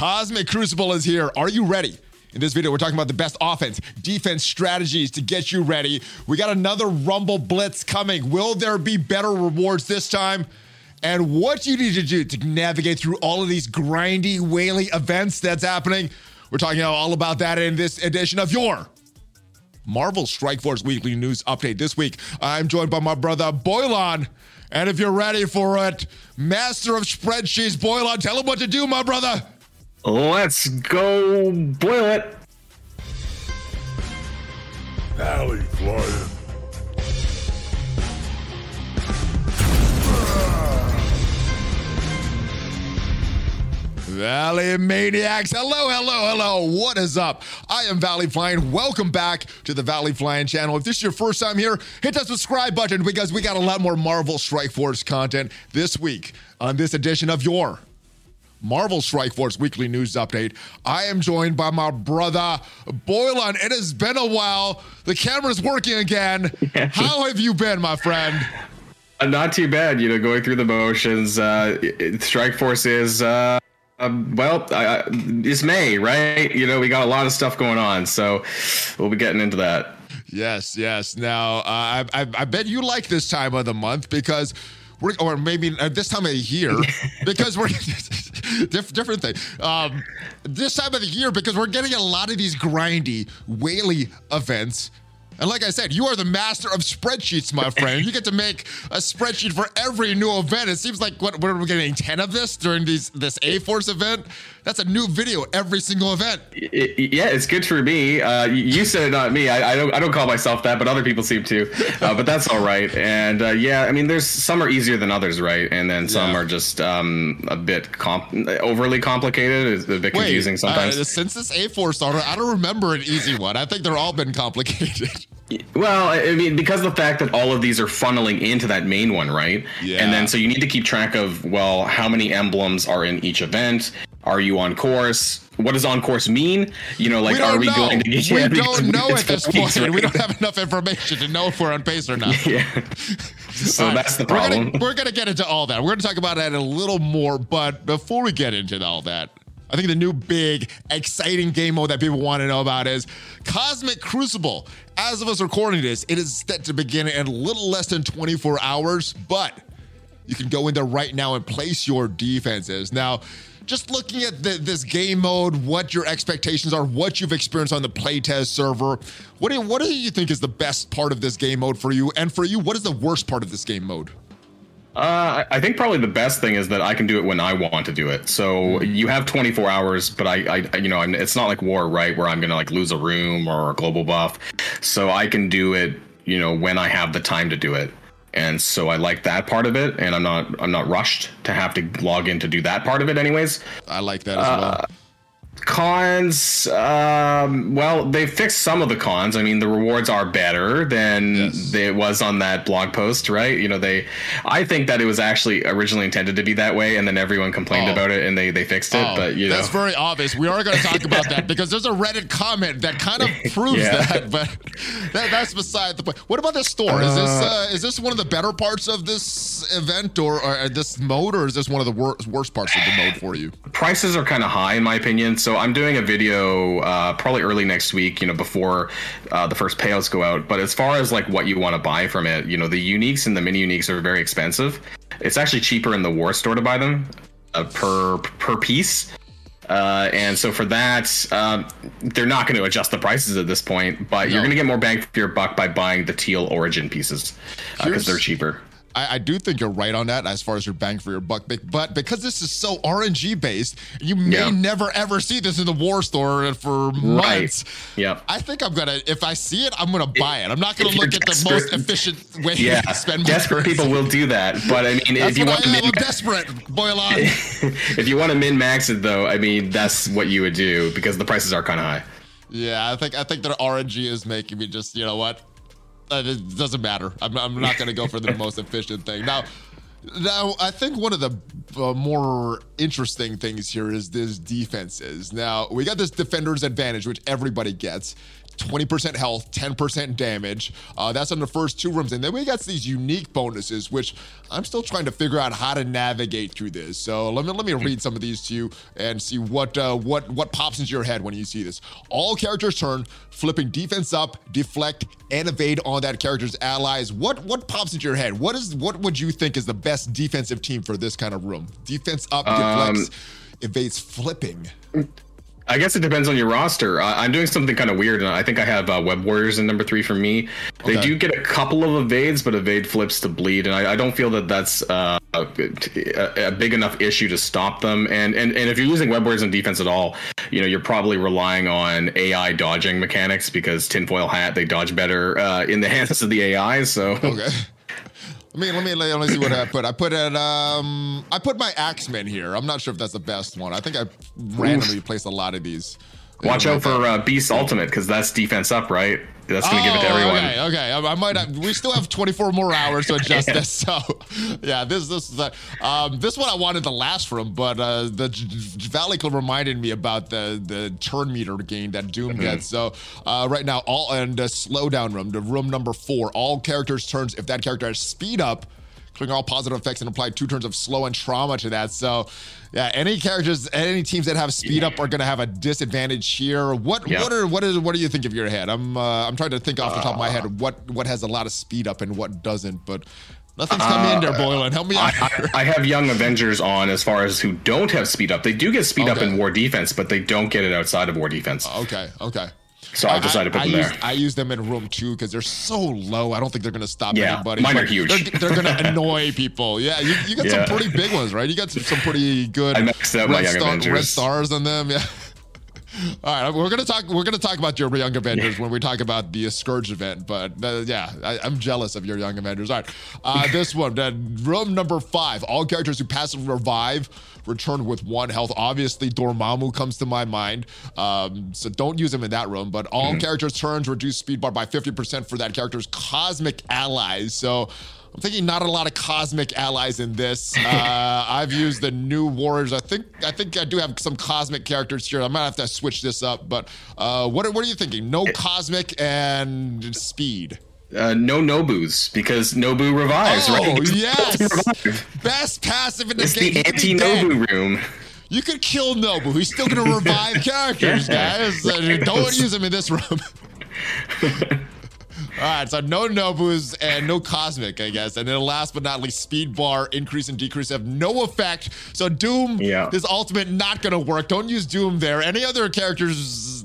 Cosmic Crucible is here. Are you ready? In this video, we're talking about the best offense, defense strategies to get you ready. We got another Rumble Blitz coming. Will there be better rewards this time? And what you need to do to navigate through all of these grindy, whaley events that's happening. We're talking all about that in this edition of your Marvel Strike Force Weekly News Update. This week, I'm joined by my brother Boilan. And if you're ready for it, Master of Spreadsheets, Boilan, tell him what to do, my brother. Let's go boil it. Alley flying. Valley Maniacs. Hello, hello, hello. What is up? I am Valley Flying. Welcome back to the Valley Flying channel. If this is your first time here, hit that subscribe button because we got a lot more Marvel Strike Force content this week on this edition of your Marvel Strike Force Weekly News Update. I am joined by my brother Boilan. It has been a while. The camera's working again. How have you been, my friend? Uh, not too bad, you know, going through the motions. Uh, Strike Force is, uh, um, well, I, I, it's May, right? You know, we got a lot of stuff going on, so we'll be getting into that. Yes, yes. Now, uh, I, I, I bet you like this time of the month because we're, or maybe uh, this time of the year because we're diff, different thing. Um, this time of the year because we're getting a lot of these grindy, whaley events. And like I said, you are the master of spreadsheets, my friend. You get to make a spreadsheet for every new event. It seems like what, what are we getting ten of this during these this A Force event? That's a new video every single event. It- yeah, it's good for me. Uh, you- said it, not me. I, I don't. I don't call myself that, but other people seem to. Uh, but that's all right. And uh, yeah, I mean, there's some are easier than others, right? And then some Yeah. are just um, a bit comp- overly complicated. It's a bit confusing sometimes. Uh, since this A Force started, I don't remember an easy one. I think they're all been complicated. Well, I I mean, because of the fact that all of these are funneling into that main one, right? Yeah. And then so you need to keep track of well, how many emblems are in each event? Are you on course? What does on course mean? You know, like we are we know. going to be championships? we yeah, don't know at this point. weeks, We don't have enough information to know if we're on pace or not. Yeah. so right, that's the we're gonna- problem. We're gonna, get into all that. We're gonna talk about that a little more, but before we get into all that, I think the new big, exciting game mode that people want to know about is Cosmic Crucible. As of us recording this, it is set to begin in a little less than 24 hours, but you can go in there right now and place your defenses. Now, just looking at the, this game mode, what your expectations are, what you've experienced on the playtest server, what do, you, what do you think is the best part of this game mode for you? And for you, what is the worst part of this game mode? Uh, I I think probably the best thing is that I can do it when I want to do it. So you have 24 hours, but I, I you know, I'm, it's not like war, right? Where I'm gonna like lose a room or a global buff. So I can do it, you know, when I have the time to do it. And so I like that part of it, and I'm not I'm not rushed to have to log in to do that part of it, anyways. I like that as uh, well. Cons, um, well, they fixed some of the cons. I mean, the rewards are better than Yes. it was on that blog post, right? You know, they, I think that it was actually originally intended to be that way, and then everyone complained Oh. about it, and they they fixed it. Oh, but you know, that's very obvious. We are going to talk about that because there's a Reddit comment that kind of proves Yeah. that, but that, that's beside the point. What about the store? Is this uh, is this one of the better parts of this event or, or this mode, or is this one of the wor- worst parts of the mode for you? prices are kind of high in my opinion. So I'm doing a video uh, probably early next week, you know, before uh, the first payouts go out. But as far as like what you want to buy from it, you know, the uniques and the mini uniques are very expensive. It's actually cheaper in the war store to buy them uh, per per piece. Uh, and so for that, um, they're not going to adjust the prices at this point, but No. you're going to get more bang for your buck by buying the teal origin pieces because they're cheaper. I, I do think you're right on that as far as your bang for your buck, but, but because this is so RNG based, you may Yeah. never ever see this in the war store for months. Yep. I think I'm gonna, if I see it, I'm gonna buy it. I'm not gonna if look at the most efficient way Yeah, to spend desperate people will do that. But I mean, if you want to I am. I'm min- desperate. Boil on. if you want to min max it though, I mean that's what you would do because the prices are kind of high. Yeah, I think I think that RNG is making me just, you know what? Uh, It doesn't matter. I'm, I'm not going to go for the most efficient thing. Now, now I think one of the uh, more interesting things here is this defenses. Now we got this defender's advantage, which everybody gets. 20% health, 10% damage. Uh, that's on the first two rooms. And then we got these unique bonuses, which I'm still trying to figure out how to navigate through this. So let me let me read some of these to you and see what uh, what what pops into your head when you see this. All characters turn, flipping defense up, deflect, and evade on that character's allies. What what pops into your head? What is what would you think is the best defensive team for this kind of room? Defense up, deflects, um, evades flipping. I guess it depends on your roster. Uh, I'm doing something kind of weird, and I think I have uh, Web Warriors in number three for me. They okay. do get a couple of evades, but evade flips to bleed, and I, I don't feel that that's uh, a, a, big enough issue to stop them. And, and and if you're using Web Warriors in defense at all, you know you're probably relying on AI dodging mechanics because tinfoil hat they dodge better uh, in the hands of the AI. So okay. Let me let me let me see what I put. I put it. Um, I put my Axeman here. I'm not sure if that's the best one. I think I randomly placed a lot of these. Watch out for uh, Beast Ultimate because that's defense up, right? That's going to oh, give it to oh, everyone. Okay, okay. I, I might. Have, we still have 24 more hours to adjust yeah. this. So, yeah, this this is um, this one I wanted the last from, but uh, the Valley Club reminded me about the the turn meter gain that Doom mm-hmm. gets. So, uh, right now, all and the slowdown room, the room number four, all characters turns if that character has speed up all positive effects and apply two turns of slow and trauma to that. So, yeah, any characters, any teams that have speed up are going to have a disadvantage here. What yeah. what are what is what do you think of your head? I'm uh, I'm trying to think off the top of my head uh. what what has a lot of speed up and what doesn't, but. Nothing's coming uh, in there, uh, Boylan. Help me out. I, I, have Young Avengers on as far as who don't have speed up. They do get speed okay. up in war defense, but they don't get it outside of war defense. Okay, okay. So I, I decided to put I, them I there. I use them in room two because they're so low. I don't think they're going to stop yeah, anybody. Mine are huge. They're, they're going to annoy people. Yeah, you, you got yeah. some pretty big ones, right? You got some, some pretty good I red, my star, red stars on them. Yeah. All right, we're gonna talk. We're gonna talk about your Young Avengers yeah. when we talk about the Scourge event. But uh, yeah, I, am jealous of your Young Avengers. All right, uh, this one, uh, room number five. All characters who passive revive return with one health. Obviously, Dormammu comes to my mind, um, so don't use him in that room. But all mm-hmm. characters' turns reduce speed bar by 50% for that character's cosmic allies. So I'm thinking not a lot of cosmic allies in this. Uh, I've used the new warriors. I think I think I do have some cosmic characters here. I might have to switch this up. But uh, what what are you thinking? No cosmic and speed. Uh, no Nobus because Nobu revives, oh, right? yes, best passive in the it's game. the anti-Nobu room. You could kill Nobu. He's still going to revive characters, guys. Uh, don't use him in this room. All right, so no Nobus and no Cosmic, I guess. And then last but not least, Speed Bar, increase and decrease have no effect. So Doom, yeah. his ultimate not going to work. Don't use Doom there. Any other characters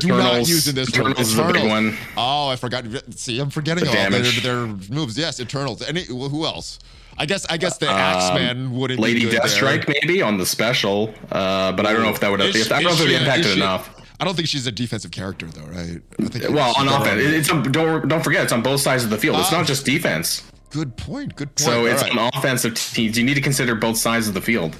do not use in this Eternals room. Eternals. one. Oh, I forgot. See, I'm forgetting the all their, their, moves. Yes, Eternals. Any who else? I guess I guess the um, Axeman wouldn't. Lady Deathstrike maybe on the special, uh, but I don't know if that would. Have, I don't know if it would impacted enough. I don't think she's a defensive character though, right? I think well, on offense, it's on, don't don't forget it's on both sides of the field. It's uh, not just defense. Good point. Good point. So All it's right. on offensive teams. You need to consider both sides of the field.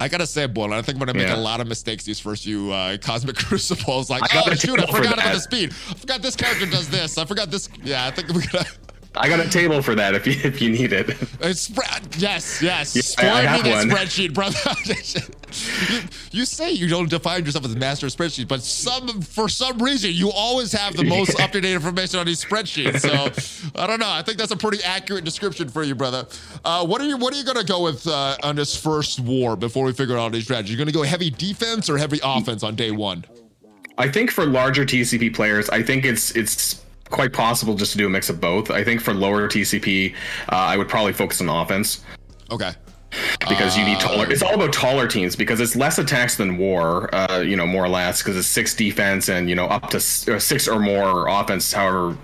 I gotta say, Boylan, I think I'm gonna make yeah. a lot of mistakes these first few uh, Cosmic Crucibles. Like, oh shoot, I forgot about the speed. I forgot this character does this. I forgot this. Yeah, I think we gotta. I got a table for that if you if you need it. It's yes, yes. Yeah, I, I me that spreadsheet, brother. you, you, say you don't define yourself as a master of spreadsheets, but some for some reason you always have the most up to date information on these spreadsheets. So I don't know. I think that's a pretty accurate description for you, brother. Uh, what are you What are you gonna go with uh, on this first war before we figure out these strategies? You're gonna go heavy defense or heavy offense on day one? I think for larger TCP players, I think it's it's quite possible just to do a mix of both. I think for lower TCP, uh, I would probably focus on offense. Okay. Because you need taller. It's all about taller teams because it's less attacks than war. Uh, you know, more or less because it's six defense and you know up to six or more offense. However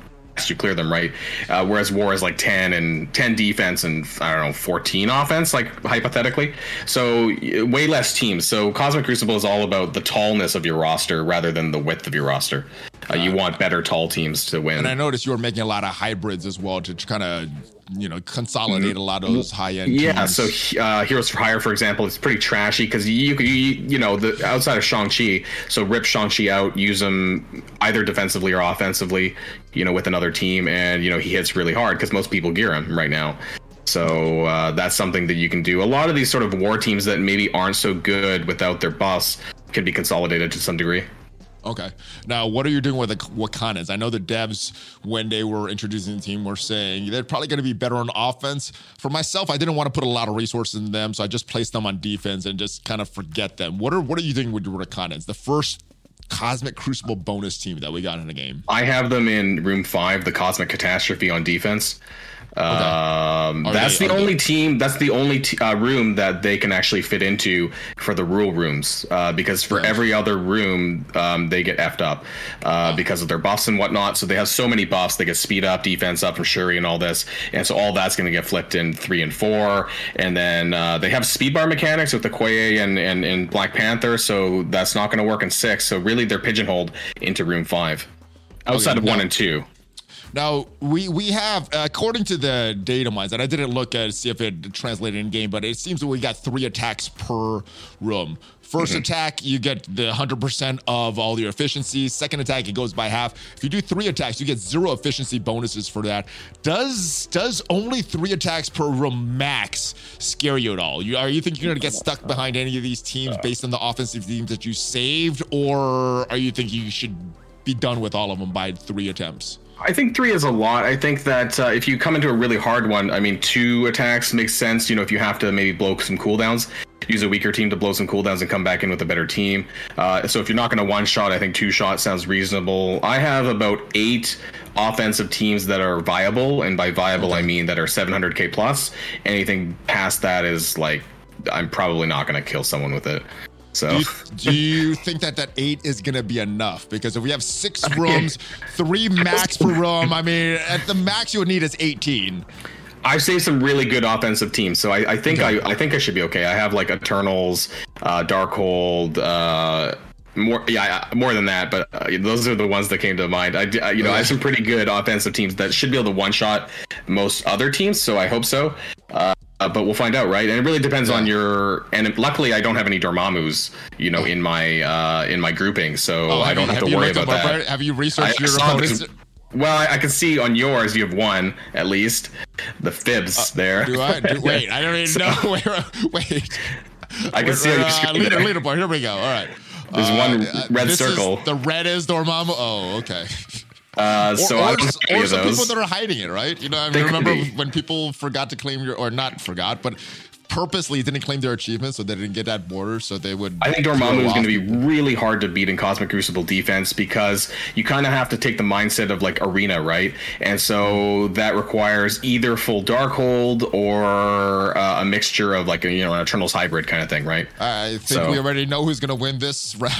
you clear them right. Uh, whereas war is like 10 and 10 defense and I don't know 14 offense, like hypothetically. So way less teams. So Cosmic Crucible is all about the tallness of your roster rather than the width of your roster. Uh, you want better tall teams to win. And I noticed you were making a lot of hybrids as well to kind of you know consolidate a lot of those high end. Yeah, teams. so uh, Heroes for Hire, for example, it's pretty trashy because you, you you know the outside of Shang Chi, so rip Shang Chi out, use him either defensively or offensively, you know, with another team, and you know he hits really hard because most people gear him right now. So uh, that's something that you can do. A lot of these sort of war teams that maybe aren't so good without their boss can be consolidated to some degree. Okay. Now, what are you doing with the Wakandans? I know the devs, when they were introducing the team, were saying they're probably going to be better on offense. For myself, I didn't want to put a lot of resources in them, so I just placed them on defense and just kind of forget them. What are What are you doing with the Wakandans? The first Cosmic Crucible bonus team that we got in the game. I have them in room five, the Cosmic Catastrophe on defense. Um, that's they, the only they... team. That's the only t- uh, room that they can actually fit into for the rule rooms. Uh, because for every other room, um, they get effed up uh, because of their buffs and whatnot. So they have so many buffs. They get speed up, defense up from Shuri and all this, and so all that's going to get flipped in three and four. And then uh, they have speed bar mechanics with the Okoye and, and and Black Panther. So that's not going to work in six. So really, they're pigeonholed into room five, outside okay, of one and two. Now we we have according to the data mines, and I didn't look at see if it translated in game, but it seems that we got three attacks per room. 1st mm-hmm. attack, you get the 100% of all your efficiency. Second attack, it goes by half. If you do three attacks, you get zero efficiency bonuses for that. Does does only three attacks per room max scare you at all? You, are you think you're going to get stuck behind any of these teams based on the offensive teams that you saved, or are you thinking you should be done with all of them by three attempts? I think three is a lot. I think that uh, if you come into a really hard one, I mean, two attacks makes sense. You know, if you have to maybe blow some cooldowns, use a weaker team to blow some cooldowns and come back in with a better team. Uh, so if you're not going to one shot, I think two shots sounds reasonable. I have about eight offensive teams that are viable, and by viable I mean that are 700k plus. Anything past that is like I'm probably not going to kill someone with it. So, do you, do you, think that that eight is going to be enough? Because if we have six rooms, three max per room, I mean, at the max you would need is 18. I've saved some really good offensive teams, so I, I think okay. I, I think I should be okay. I have like Eternals, uh, Darkhold, uh, more yeah more than that but uh, those are the ones that came to mind i you know i have some pretty good offensive teams that should be able to one shot most other teams so i hope so uh, but we'll find out, right? And it really depends yeah. on your. And luckily, I don't have any Dormammu's, you know, in my uh, in my grouping, so oh, I don't have, have to worry about that. Have you researched I, your opponents? Well, I, I, can see on yours you have one at least. The fibs uh, there. Do I? Do, wait, I don't even so, know. Wait, wait. I can see on your uh. Leader, leaderboard. Here we go. All right. There's one uh, red circle. Is, the red is Dormammu. Oh, okay. Uh, so or, or, or some people that are hiding it, right? You know, I mean, remember when people forgot to claim your, or not forgot, but purposely didn't claim their achievements so they didn't get that border so they would I think Dormammu is going to be really hard to beat in Cosmic Crucible defense because you kind of have to take the mindset of like arena right? And so that requires either full Darkhold or uh, a mixture of like a, you know an Eternals hybrid kind of thing right? I think so. we already know who's going to win this round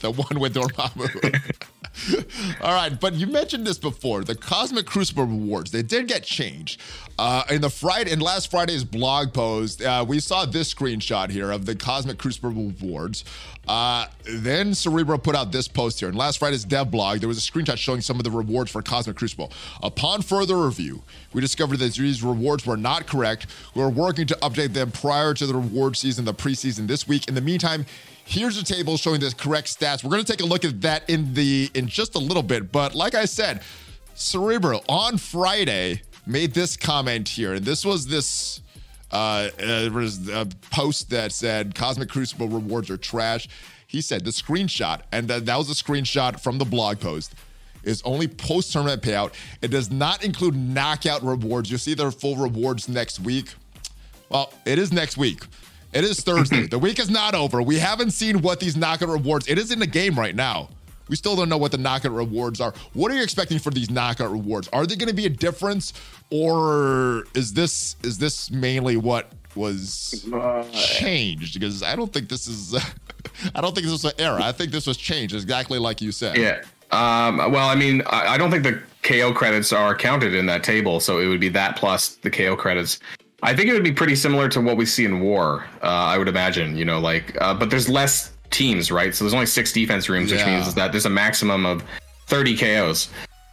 the one with Dormammu All right, but you mentioned this before. The Cosmic Crucible rewards they did get changed. Uh, in the Friday in last Friday's blog post, uh, we saw this screenshot here of the Cosmic Crucible rewards. Uh, then Cerebro put out this post here. In last Friday's dev blog, there was a screenshot showing some of the rewards for Cosmic Crucible. Upon further review, we discovered that these rewards were not correct. We are working to update them prior to the reward season, the preseason this week. In the meantime, Here's a table showing the correct stats. We're going to take a look at that in the in just a little bit. But like I said, Cerebro on Friday made this comment here, and this was this uh, uh was a post that said Cosmic Crucible rewards are trash. He said the screenshot, and that, that was a screenshot from the blog post is only post tournament payout. It does not include knockout rewards. You'll see their full rewards next week. Well, it is next week. It is Thursday. the week is not over. We haven't seen what these knockout rewards. It is in the game right now. We still don't know what the knockout rewards are. What are you expecting for these knockout rewards? Are they going to be a difference, or is this is this mainly what was changed? Because I don't think this is. I don't think this was an error. I think this was changed exactly like you said. Yeah. Um, well, I mean, I, I don't think the KO credits are counted in that table, so it would be that plus the KO credits. I think it would be pretty similar to what we see in War. Uh, I would imagine, you know, like, uh, but there's less teams, right? So there's only six defense rooms, which means that there's a maximum of 30 KOs.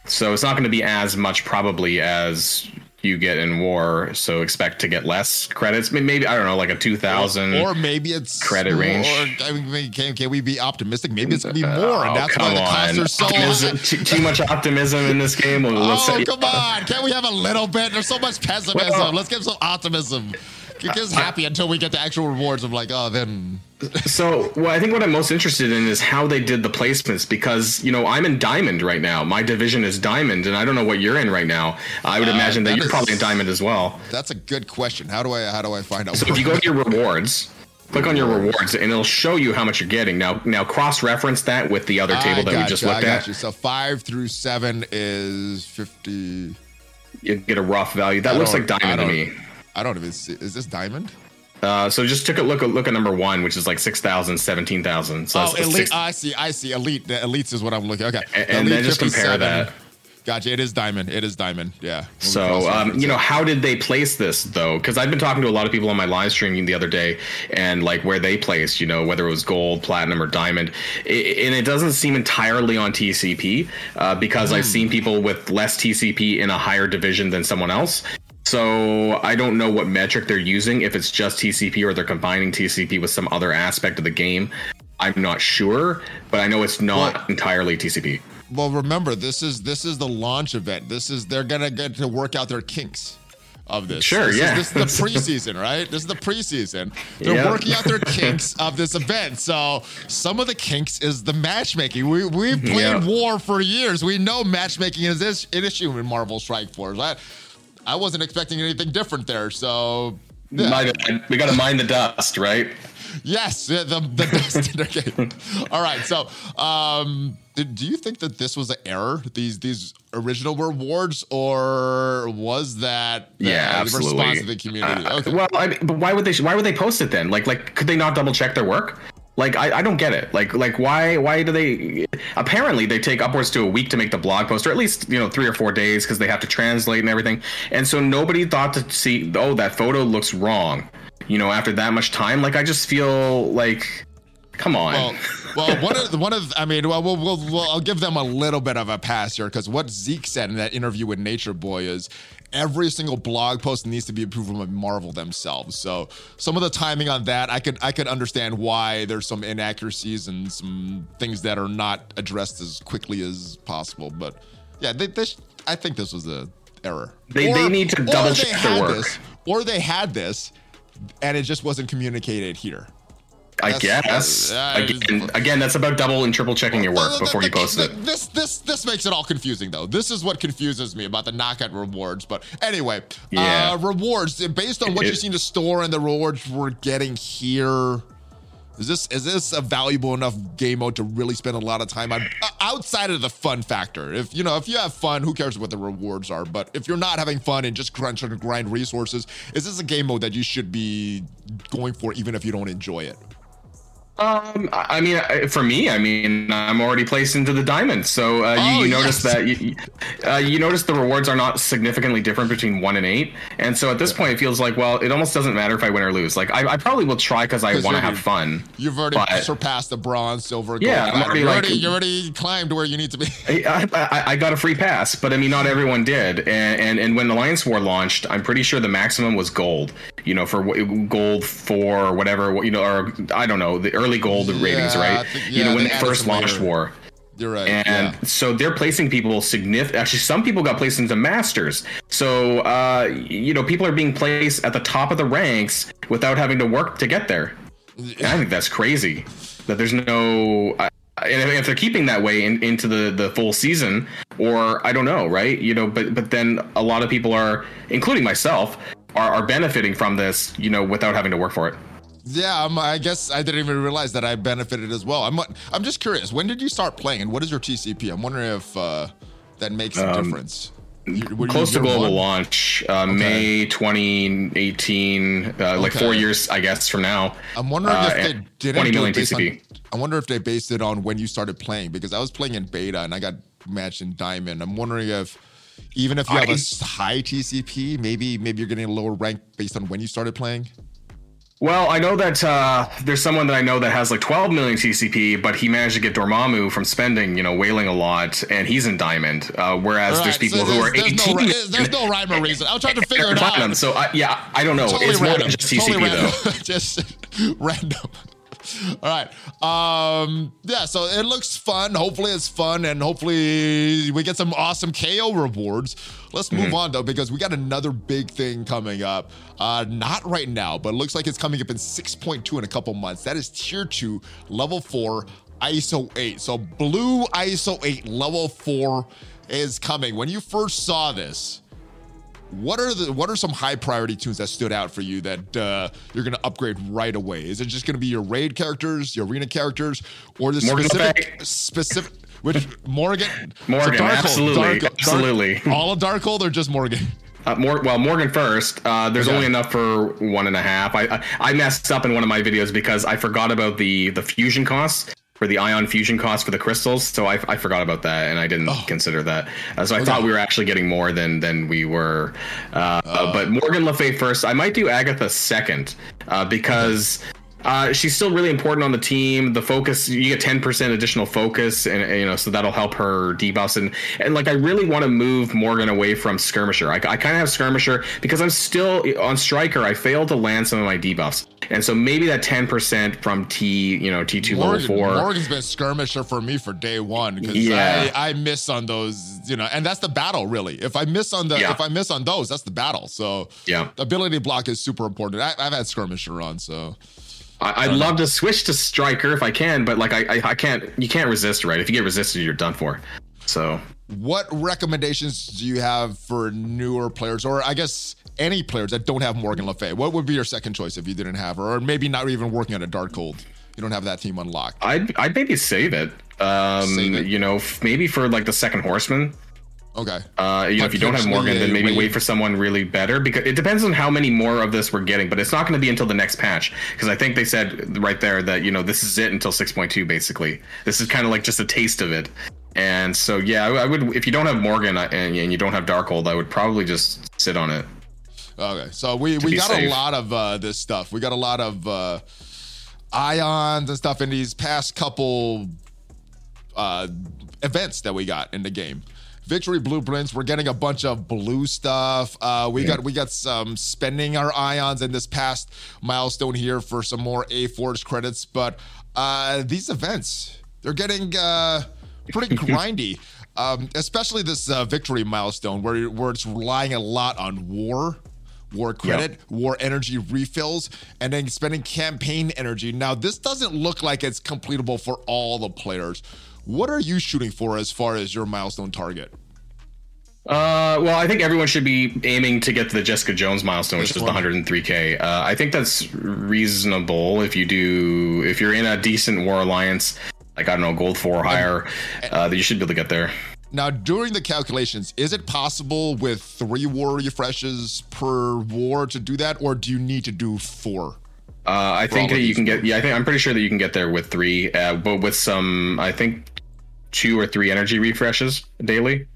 So it's not going to be as much probably as you get in war, so expect to get less credits. Maybe I don't know, like a two thousand, or, or, maybe it's credit range. Or I mean, can, can we be optimistic? Maybe it's gonna be uh, more, and oh, that's why the costs are so optimism, too, too, much optimism in this game. Let's oh, say, come on! Can't we have a little bit? There's so much pessimism. Well, Let's give some optimism. Get us happy until we get the actual rewards of like, oh, then So, well, I think what I'm most interested in is how they did the placements because, you know, I'm in Diamond right now. My division is Diamond, and I don't know what you're in right now. I would Uh, imagine that, that you're is- probably in Diamond as well. That's a good question. How do I how do I find out? So if you go to your rewards, click on your rewards, and it'll show you how much you're getting. Now, now cross-reference that with the other table I that we just you, looked at. you. So five through seven is fifty. You get a rough value. That I looks like Diamond to me. I don't even see. Is this diamond? Uh, so just took a look. Look at number one, which is like 6,000, 17,000. So Oh, elite. I see. I see. Elite. The elites is what I'm looking. At. Okay. And- The and then just compare that. Gotcha. It is diamond. It is diamond. Yeah. When we So, um, you know, how did they place this though? Because I've been talking to a lot of people on my live streaming the other day, and like where they placed, you know, whether it was gold, platinum, or diamond, I and it doesn't seem entirely on TCP uh, because I've seen people with less TCP in a higher division than someone else. So I don't know what metric they're using. If it's just TCP or they're combining TCP with some other aspect of the game, I'm not sure. But I know it's not Well- entirely TCP. Well, remember this is this is the launch event. This is they're gonna get to work out their kinks of this. Sure, This is- yeah. this is the preseason, right? This is the preseason. They're Yeah. working out their kinks of this event. So some of the kinks is the matchmaking. We we've played Yeah. War for years. We know matchmaking is this an issue in Marvel Strike Force. I I wasn't expecting anything different there. So yeah. We got to mine the dust, right? Yes, the the, best. okay. All right. So, um, do you think that this was an error? These these original rewards, or was that the Yeah, absolutely. response of the community? Uh, okay. Well, I mean, but why would they? Why would they post it then? Like, like, could they not double check their work? Like, I, I don't get it. Like, like, why, why do they? Apparently, they take upwards to a week to make the blog post, or at least you know three or four days because they have to translate and everything. And so nobody thought to see, oh, that photo looks wrong. You know, after that much time, like, I just feel like, come on. well, well, one of the, one of I mean, well, we'll, we'll, we'll I'll give them a little bit of a pass here because what Zeke said in that interview with Nature Boy is every single blog post needs to be approved by Marvel themselves. So some of the timing on that, I could I could understand why there's some inaccuracies and some things that are not addressed as quickly as possible. But yeah, they, this I think this was a error. They- they need to double check their work. This, or they had this, and it just wasn't communicated here. I guess uh, again, again, that's about double and triple checking your work Well, the- before the- you post the- it. This this this makes it all confusing though. This is what confuses me about the knockout rewards. But anyway, Yeah. uh, rewards based on what It- you see in the store and the rewards we're getting here. Is this is this a valuable enough game mode to really spend a lot of time on uh, outside of the fun factor? If you know if you have fun, who cares what the rewards are? But if you're not having fun and just crunch and grind resources, is this a game mode that you should be going for even if you don't enjoy it? Um, I mean, for me, I mean, I'm already placed into the diamond, so uh, you, Oh, you notice yes. that you, you- uh, you notice the rewards are not significantly different between one and eight, and so at this point, it feels like, well, it almost doesn't matter if I win or lose. Like, I, I probably will try because I want to have fun. You've already But- surpassed the bronze, silver, gold. Yeah, already you, like- already, you already climbed where you need to be. I, I, I got a free pass, but I mean, not everyone did. And, and and when Alliance War launched, I'm pretty sure the maximum was gold. You know, for gold for or whatever. You know, or I don't know the early gold ratings, Yeah, I right? think- you know, when they they first launched later. War. You're right. and yeah. so they're placing people significant actually some people got placed into masters so uh you know people are being placed at the top of the ranks without having to work to get there and i think that's crazy that there's no I- and if- if they're keeping that way in, into the the full season or i don't know right you know but but then a lot of people are including myself are, are benefiting from this you know without having to work for it Yeah, um, I guess I didn't even realize that I benefited as well. I'm I'm just curious. When did you start playing, and what is your TCP? I'm wondering if uh, that makes a difference. You- were you Um, close to global one? launch uh, may 2018 uh, like four years i guess from now I'm wondering Uh, if they didn't 20 do it TCP. on. I wonder if they based it on when you started playing because I was playing in beta and I got matched in diamond. I'm wondering if even if you have a I- s- high TCP, maybe maybe you're getting a lower rank based on when you started playing. Well, I know that uh, there's someone that I know that has like 12 million TCP, but he managed to get Dormammu from spending, you know, whaling a lot, and he's in diamond. Uh, whereas there's people so who are 18. there's no, ri- there's no rhyme or reason. I'm trying to figure it out. So I, yeah, I don't know. Totally it's more random. than just TCP totally though. random. just random. All right. Um, yeah, so it looks fun. Hopefully it's fun and hopefully we get some awesome KO rewards. Let's move Mm-hmm. on though, because we got another big thing coming up. Uh, not right now, but it looks like it's coming up in 6.2 in a couple months. That is tier two, level four, ISO 8. So blue ISO 8 level four is coming. When you first saw this, what are the what are some high priority tunes that stood out for you that uh, you're going to upgrade right away? Is it just going to be your raid characters, your arena characters, or the Morgan specific specific which Morgan Morgan, Darkhold, absolutely, Dark- absolutely. all of Darkhold or just Morgan? Uh, more, well, Morgan first. Uh, there's Okay. only enough for one and a half. I, I I messed up in one of my videos because I forgot about the the fusion costs for the ion fusion cost for the crystals. So I, I forgot about that and I didn't Oh. consider that. Uh, so I thought we were actually getting more than than we were. Uh, Oh. but Morgan Le Fay first. I might do Agatha second uh, because. Uh, she's still really important on the team. The focus, you get 10% additional focus, and, and, you know, so that'll help her debuffs. And and like, I really want to move Morgan away from skirmisher. I, I kind of have skirmisher because I'm still on striker. I failed to land some of my debuffs, and so maybe that 10% from T, you know, T2 level Morgan, four. Morgan's been skirmisher for me for day one because Yeah. I, I miss on those, you know, and that's the battle really. If I miss on the Yeah. if I miss on those, that's the battle. So Yeah. ability block is super important. I, I've had skirmisher on, so I, I'd love to switch to striker if I can, but like I, I, I can't. You can't resist, right? If you get resisted, you're done for. So what recommendations do you have for newer players, or I guess any players that don't have Morgan Le Fay? What would be your second choice if you didn't have her, or maybe not even working on a dark Darkhold? You don't have that team unlocked. I'd I'd maybe save it. Um, Save it? you know, f- maybe for like the second horseman. Okay. Uh, you know, if you don't have Morgan, then maybe wave. wait for someone really better because it depends on how many more of this we're getting. But it's not going to be until the next patch because I think they said right there that you know this is it until 6.2 basically. This is kind of like just a taste of it. And so yeah, I, I would if you don't have Morgan uh, and, and you don't have Darkhold, I would probably just sit on it. Okay, so we, we got a lot of uh, this stuff. We got a lot of uh, ions and stuff in these past couple uh, events that we got in the game. Victory blueprints. We're getting a bunch of blue stuff. Uh, we got we got some spending our ions in this past milestone here for some more A Force credits. But uh, these events, they're getting uh, pretty grindy. Um, especially this uh, victory milestone where where it's relying a lot on war war credit, war energy refills, and then spending campaign energy. Now, this doesn't look like it's completable for all the players. What are you shooting for as far as your milestone target? Uh, well, I think everyone should be aiming to get to the Jessica Jones milestone, which is the 103k. Uh, I think that's reasonable if you do if you're in a decent war alliance, like I don't know, gold four or higher, uh, that you should be able to get there. Now, during the calculations, is it possible with three war refreshes per war to do that, or do you need to do four? Uh, I think that you can get. Yeah, I think I'm pretty sure that you can get there with three, uh, but with some, I think two or three energy refreshes daily.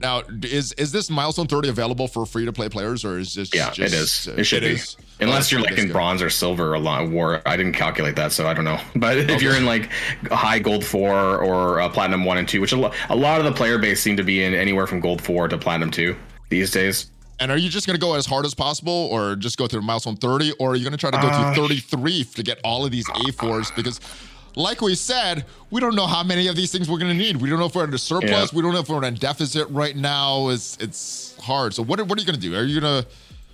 Now, is is this milestone 30 available for free to play players, or is this Yeah, just, it is. It should be. is? Unless Oh, you're like in good. bronze or silver a lot war. I didn't calculate that, so I don't know. But if you're in like high gold four or uh, platinum one and two, which a, lo- a lot of the player base seem to be in anywhere from gold four to platinum two these days. And are you just going to go as hard as possible, or just go through milestone 30, or are you going to try to go Uh, through 33 to get all of these A4s? Because, like we said, we don't know how many of these things we're going to need. We don't know if we're in a surplus. Yeah. We don't know if we're in a deficit right now. It's it's hard. So what are, what are you going to do? Are you going to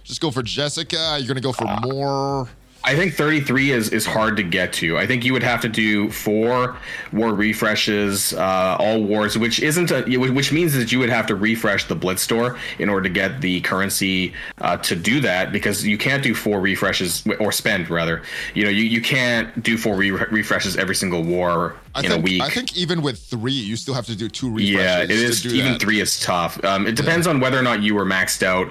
just go for Jessica? Are you going to go for Uh, more? I think 33 is is hard to get to. I think you would have to do four war refreshes, uh, all wars, which isn't a, which means that you would have to refresh the Blitz store in order to get the currency uh, to do that because you can't do four refreshes or spend rather. You know, you, you can't do four re- refreshes every single war I in think a week. I think even with three, you still have to do two refreshes. yeah, it is. Even that. three is tough. Um, it depends on whether or not you were maxed out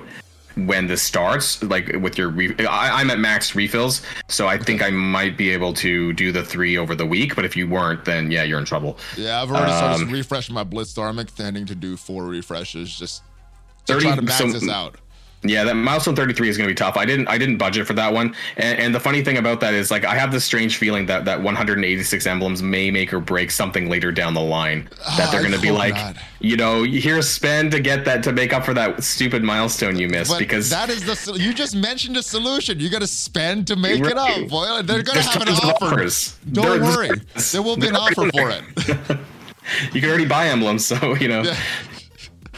when this starts. Like with your, re- I, I'm at max refills, so I think I might be able to do the three over the week. But if you weren't, then yeah, you're in trouble. Yeah, I've already started Um, refreshing my Blitz store. I'm intending to do four refreshes just to 30 try to max so- this out. Yeah, that milestone 33 is going to be tough. I didn't I didn't budget for that one. And, and the funny thing about that is like I have this strange feeling that that 186 emblems may make or break something later down the line. That they're going to be like, not. you know, here's spend to get that to make up for that stupid milestone you missed But because that is the you just mentioned a solution. You got to spend to make it up. Boy, they're going to have an offer. offers. Don't worry, there will be an offer for it. you can already buy emblems, so you know.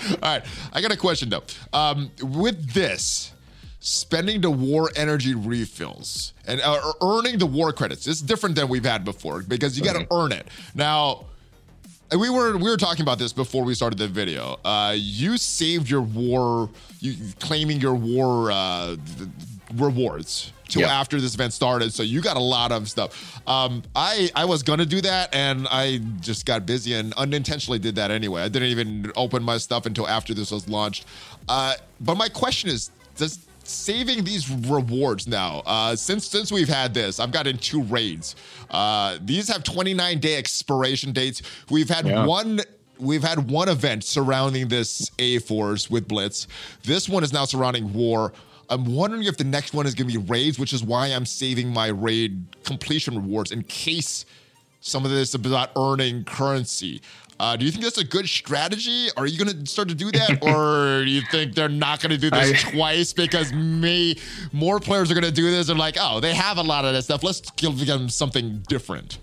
All right, I got a question though. Um, with this, spending the war energy refills and uh, earning the war credits it's different than we've had before because you got to Mm-hmm. earn it. Now, we were we were talking about this before we started the video. Uh, you saved your war, you claiming your war uh, rewards till Yeah. after this event started. So you got a lot of stuff. Um, I I was gonna do that, and I just got busy and unintentionally did that anyway. I didn't even open my stuff until after this was launched. Uh, but my question is, does saving these rewards now uh, since since we've had this i've gotten two raids uh, these have 29 day expiration dates we've had Yeah. one we've had one event surrounding this a force with blitz this one is now surrounding war i'm wondering if the next one is going to be raids which is why i'm saving my raid completion rewards in case some of this is about earning currency. Uh, do you think that's a good strategy? Are you going to start to do that, or do you think they're not going to do this I- twice because me more players are going to do this and like, oh, they have a lot of this stuff. Let's give them something different.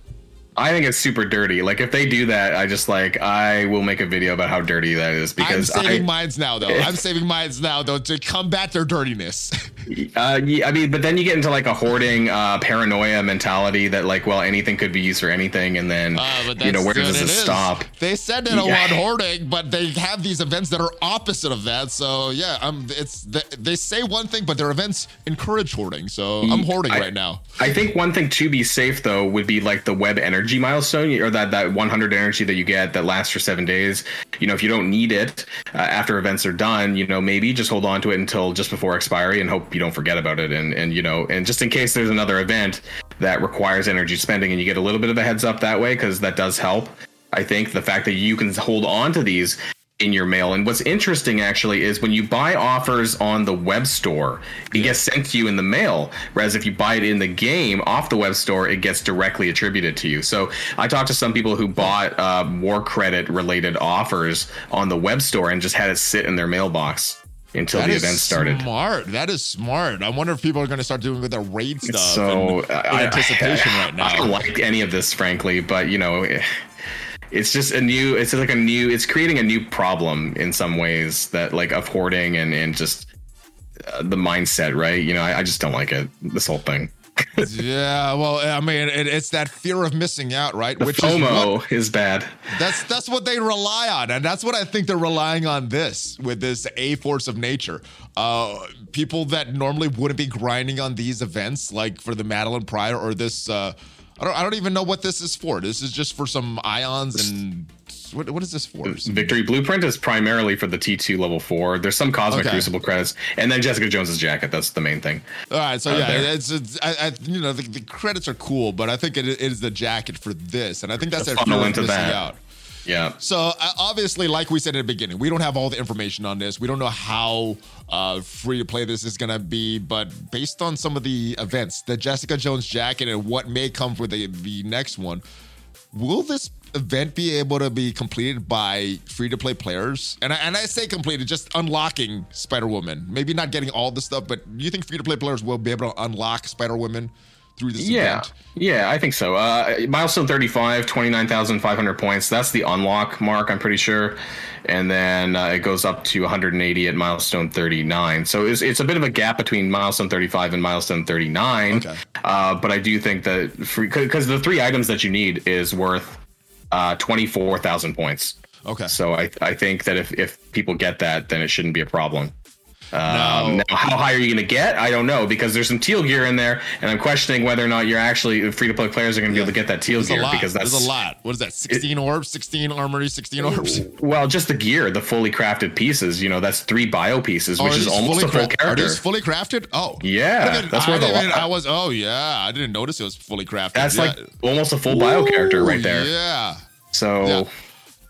I think it's super dirty. Like if they do that, I just like I will make a video about how dirty that is because I'm saving I, mines now, though. I'm saving mines now, though, to combat their dirtiness. Uh, yeah, I mean, but then you get into like a hoarding, uh, paranoia mentality that like, well, anything could be used for anything, and then Uh, you know where does it is. stop? They said don't Yeah. want hoarding, but they have these events that are opposite of that. So yeah, um, it's they, they say one thing, but their events encourage hoarding. So I'm hoarding I- right now. I think one thing to be safe though would be like the web energy milestone or that that 100 energy that you get that lasts for seven days. You know, if you don't need it uh, after events are done, you know, maybe just hold on to it until just before expiry and hope you don't forget about it. And and you know, and just in case there's another event that requires energy spending and you get a little bit of a heads up that way because that does help. I think the fact that you can hold on to these in your mail. And what's interesting actually is when you buy offers on the web store, it gets sent to you in the mail. Whereas if you buy it in the game off the web store, it gets directly attributed to you. So I talked to some people who bought uh, war credit related offers on the web store and just had it sit in their mailbox until That the event started. Smart. That is smart. I wonder if people are going to start doing with their raid stuff. so in, in I- anticipation I, right now. I don't like any of this, frankly, but you know, eh, it's just a new. It's like a new. It's creating a new problem in some ways that like of hoarding and and just uh, the mindset, right? You know, I, I just don't like it. This whole thing. Yeah, well, I mean, it, it's that fear of missing out, right? The Which is FOMO is bad. that's that's what they rely on, and that's what I think they're relying on this with this a force of nature. Uh, people that normally wouldn't be grinding on these events, like for the Madelyne Pryor or this. Uh, I don't. I don't even know what this is for. This is just for some ions and what? What is this for? Victory Blueprint is primarily for the T2 level four. There's some Cosmic Okay. Crucible credits, and then Jessica Jones's jacket. That's the main thing. All right, so out yeah, there. it's, it's I, I, you know the, the credits are cool, but I think it, it is the jacket for this, and I think that's The funnel into that. out. Yeah. So uh, obviously, like we said at the beginning, we don't have all the information on this. We don't know how uh, free to play this is gonna be, but based on some of the events, the Jessica Jones jacket and what may come for the the next one, will this event be able to be completed by free to play players? And I, and I say completed, just unlocking Spider Woman. Maybe not getting all the stuff, but do you think free to play players will be able to unlock Spider Woman through this Yeah, event? yeah, I think so. Uh, milestone 35, 29,500 points. That's the unlock mark, I'm pretty sure. And then uh, it goes up to 180 at milestone 39. So it's, it's a bit of a gap between milestone 35 and milestone 39. Okay. Uh, but I do think that because the three items that you need is worth uh, 24,000 points. Okay. So I, I think that if, if people get that, then it shouldn't be a problem. Um, Now- now, how high are you going to get? I don't know because there's some teal gear in there, and I'm questioning whether or not you're actually free to play players are going to be able to get that teal There's gear because that's There's a lot. What is that? 16 orbs, 16 armory, 16 orbs. well, just the gear, the fully crafted pieces. You know, that's three bio pieces, Oh, which is almost a full cra- Are these fully crafted? Oh, Yeah, that's where the lot. I was. Oh yeah, I didn't notice it was fully crafted. That's Yeah. like almost a full bio character right there. Yeah. So Yeah.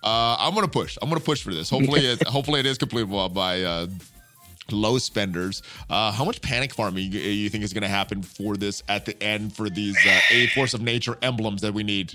Uh, I'm gonna push. I'm gonna push for this. Hopefully, it, hopefully it is completable by uh, low spenders. Uh, how much panic farming you, you think is to happen for this at the end for these uh, A Force of Nature emblems that we need?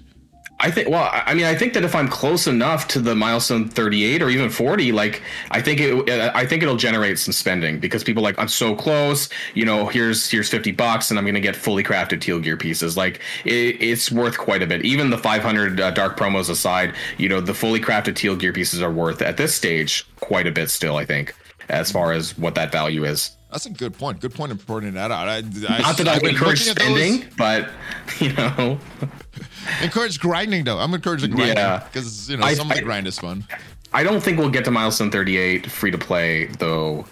I think. Well, I mean, I think that if I'm close enough to the milestone 38 or even 40, like I think it, I think it'll generate some spending because people like I'm so close. You know, here's here's 50 bucks, and I'm gonna get fully crafted teal gear pieces. Like it, it's worth quite a bit. Even the 500 uh, dark promos aside, you know, the fully crafted teal gear pieces are worth at this stage quite a bit still. I think as far as what that value is. That's a good point. Good point in pointing that out. I, I, Not that I, I encourage spending, those, but you know, encourage grinding though. I'm encouraging grinding because yeah. you know some of the grind is fun. I don't think we'll get to milestone 38 free to play though.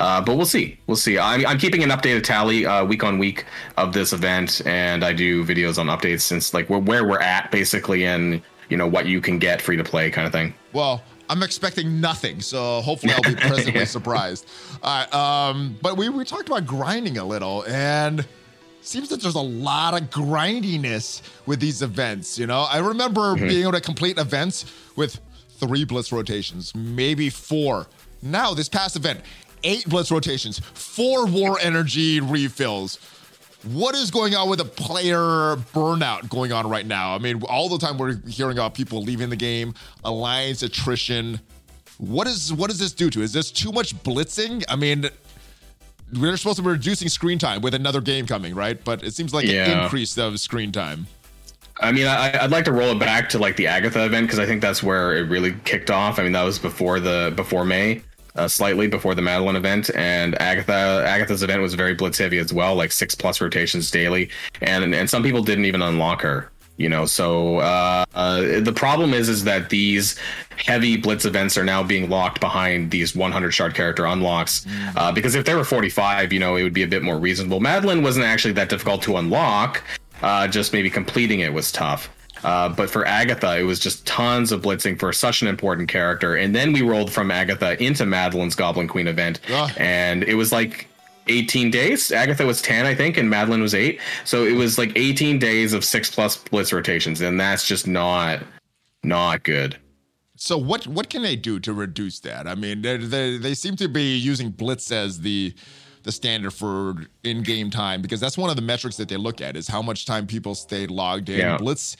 Uh, but we'll see. We'll see. I'm, I'm keeping an updated tally uh, week on week of this event, and I do videos on updates since like where, where we're at basically, and you know what you can get free to play kind of thing. Well, I'm expecting nothing, so hopefully I'll be pleasantly surprised. All right, um, but we, we talked about grinding a little, and seems that there's a lot of grindiness with these events. You know, I remember mm-hmm. being able to complete events with three blitz rotations, maybe four. Now this past event, eight blitz rotations, four war energy refills what is going on with the player burnout going on right now? I mean, all the time we're hearing about people leaving the game, alliance attrition. What is what does this do to? Is this too much blitzing? I mean, we're supposed to be reducing screen time with another game coming, right? But it seems like yeah. an increase of screen time. I mean, I, would like to roll it back to like the Agatha event because I think that's where it really kicked off. I mean, that was before the before May uh, slightly before the Madelyne event, and Agatha Agatha's event was very blitz heavy as well, like six plus rotations daily, and and some people didn't even unlock her. You know, so uh, uh, the problem is is that these heavy blitz events are now being locked behind these 100 shard character unlocks. Mm. Uh, because if they were 45, you know, it would be a bit more reasonable. Madelyne wasn't actually that difficult to unlock. Uh, just maybe completing it was tough. Uh, but for Agatha, it was just tons of blitzing for such an important character. And then we rolled from Agatha into Madelyne's Goblin Queen event, and it was like 18 days. Agatha was 10, I think, and Madelyne was 8. So it was like 18 days of six plus blitz rotations, and that's just not not good. So what what can they do to reduce that? I mean, they they, they seem to be using blitz as the the standard for in-game time because that's one of the metrics that they look at is how much time people stay logged in. Yeah. Blitz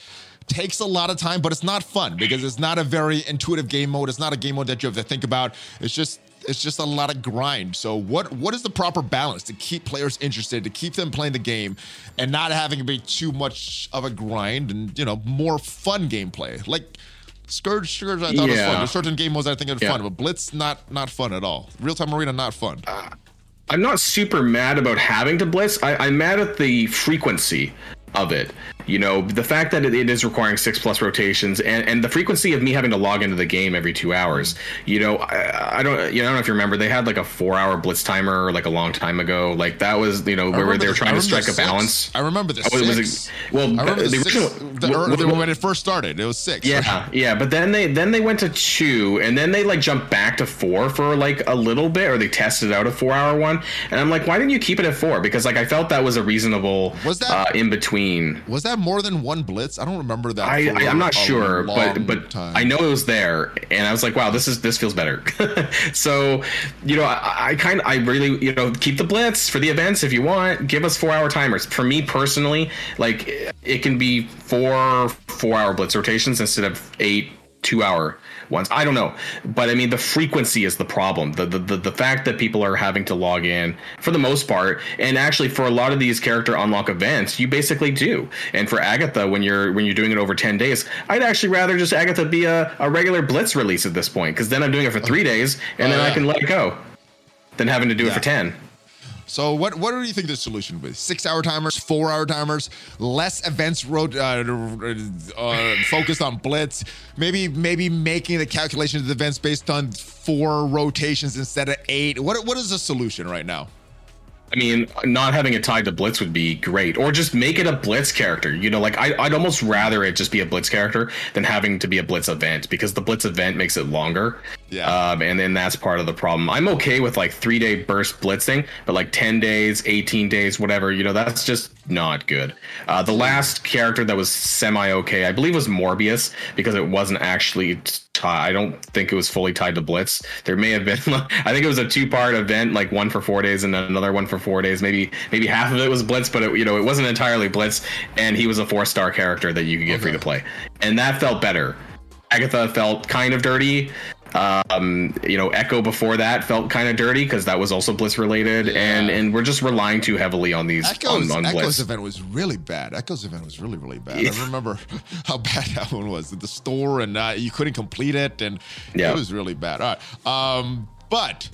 takes a lot of time, but it's not fun because it's not a very intuitive game mode. It's not a game mode that you have to think about. It's just it's just a lot of grind. So what what is the proper balance to keep players interested, to keep them playing the game, and not having it be too much of a grind and you know more fun gameplay like. Scourge, Scourge, I thought yeah. was fun. There's certain game modes I think are yeah. fun, but Blitz not not fun at all. Real time arena not fun. Uh, I'm not super mad about having to blitz. I, I'm mad at the frequency of it. You know, the fact that it is requiring six plus rotations and, and the frequency of me having to log into the game every two hours. You know, I, I don't, you know, I don't know if you remember, they had like a four hour blitz timer like a long time ago. Like that was, you know, where they were trying to strike a balance. I remember this. Oh, it was, well, I remember the, the original, the, well, the, when it first started, it was six. Yeah, right? yeah, but then they then they went to two, and then they like jumped back to four for like a little bit, or they tested out a four hour one. And I'm like, why didn't you keep it at four? Because like I felt that was a reasonable was that uh, in between. Was that more than one blitz? I don't remember that. I, I am not sure, but but time. I know it was there, and I was like, wow, this is this feels better. so, you know, I, I kind of I really you know keep the blitz for the events if you want. Give us four hour timers. For me personally, like it can be four four hour blitz rotations instead of eight two hour ones. I don't know, but I mean the frequency is the problem. The, the the the fact that people are having to log in for the most part, and actually for a lot of these character unlock events, you basically do. And for Agatha, when you're when you're doing it over ten days, I'd actually rather just Agatha be a, a regular Blitz release at this point, because then I'm doing it for three oh, days, and oh, then I can let it go, than having to do yeah. it for ten. So what what do you think the solution would be? Six hour timers, four hour timers, less events uh, uh, focused on blitz. Maybe maybe making the calculations of the events based on four rotations instead of eight. What what is the solution right now? I mean, not having it tied to Blitz would be great, or just make it a Blitz character. You know, like I, would almost rather it just be a Blitz character than having to be a Blitz event because the Blitz event makes it longer. Yeah. Um, and then that's part of the problem. I'm okay with like three day burst blitzing, but like 10 days, 18 days, whatever, you know, that's just not good. Uh, the last character that was semi okay, I believe, was Morbius because it wasn't actually tie. I don't think it was fully tied to Blitz. There may have been. I think it was a two part event, like one for four days and then another one for four days. Maybe maybe half of it was Blitz, but it, you know it wasn't entirely Blitz. And he was a four star character that you could get okay. free to play, and that felt better. Agatha felt kind of dirty. Um, you know, Echo before that felt kind of dirty because that was also Blitz related, yeah. and and we're just relying too heavily on these Echo's, on, on Echo's event was really bad. Echo's event was really really bad. Yeah. I remember how bad that one was at the store, and uh, you couldn't complete it, and yeah. it was really bad. All right, um, but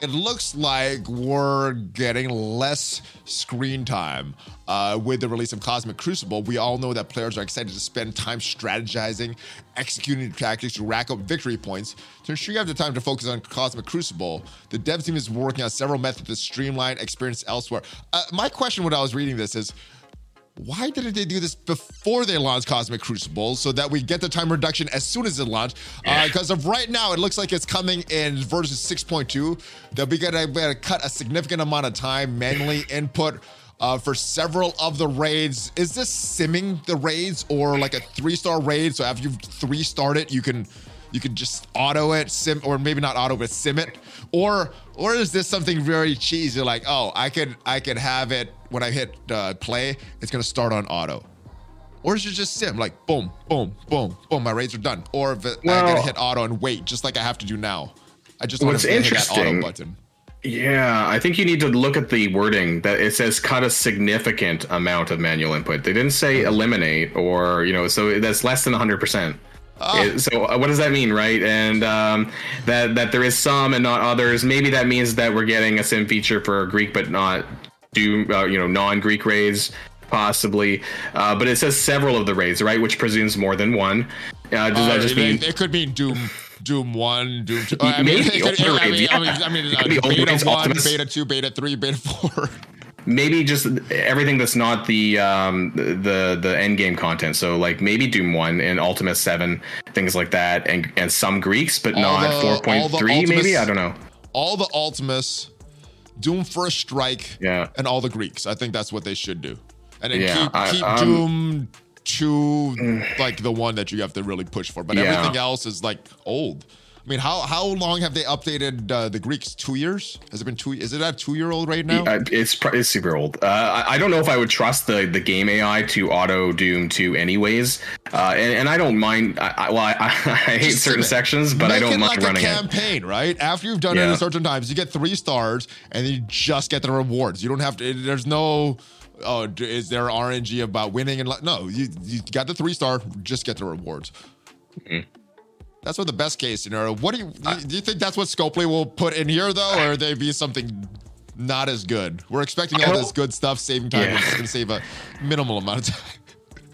it looks like we're getting less screen time uh, with the release of Cosmic Crucible. We all know that players are excited to spend time strategizing, executing tactics to rack up victory points. To ensure you have the time to focus on Cosmic Crucible, the dev team is working on several methods to streamline experience elsewhere. Uh, my question when I was reading this is, why didn't they do this before they launched Cosmic Crucible so that we get the time reduction as soon as it launched? Because uh, of right now, it looks like it's coming in version 6.2. They'll be going to cut a significant amount of time manually input. Uh, for several of the raids, is this simming the raids or like a three-star raid? So after you've three-starred it, you can you can just auto it, sim, or maybe not auto, but sim it, or or is this something very cheesy? Like, oh, I could I could have it when I hit uh, play, it's gonna start on auto. Or is it just sim like boom, boom, boom, boom? My raids are done. Or if it, well, I gotta hit auto and wait, just like I have to do now. I just want to hit that auto button. Yeah, I think you need to look at the wording that it says cut a significant amount of manual input. They didn't say eliminate or, you know, so that's less than 100%. Oh. So uh, what does that mean, right? And um, that that there is some and not others. Maybe that means that we're getting a sim feature for Greek, but not do uh, you know non-Greek raids possibly. Uh, but it says several of the raids, right? Which presumes more than one. Uh, does that uh, just mean it could mean Doom? Doom one, Doom two. I mean, it could, I mean, I mean, I mean, I mean beta one, beta two, beta three, beta four. maybe just everything that's not the um the the end game content. So like maybe doom 1 and ultima 7 things like that and and some greeks but all not 4.3 maybe? I don't know. All the ultimus doom first strike yeah. and all the greeks. I think that's what they should do. And then yeah, keep, I, keep um, doom 2 like the one that you have to really push for. But yeah. everything else is like old mean, how how long have they updated uh, the Greeks? Two years? Has it been two? Is it at two year old right now? Yeah, it's it's super old. Uh, I, I, don't know if I would trust the the game AI to auto Doom two anyways. Uh, and, and, I don't mind. I, I well, I, I hate certain sections, but I don't mind like running a campaign, it. right? After you've done yeah. it a certain times, you get three stars, and you just get the rewards. You don't have to. There's no oh, is there RNG about winning and no, you you got the three star, just get the rewards. Mm-hmm. That's what the best case scenario. What do you do? You think that's what Scopely will put in here though, or they be something not as good? We're expecting all this good stuff, saving time. Yeah. It's going to save a minimal amount of time.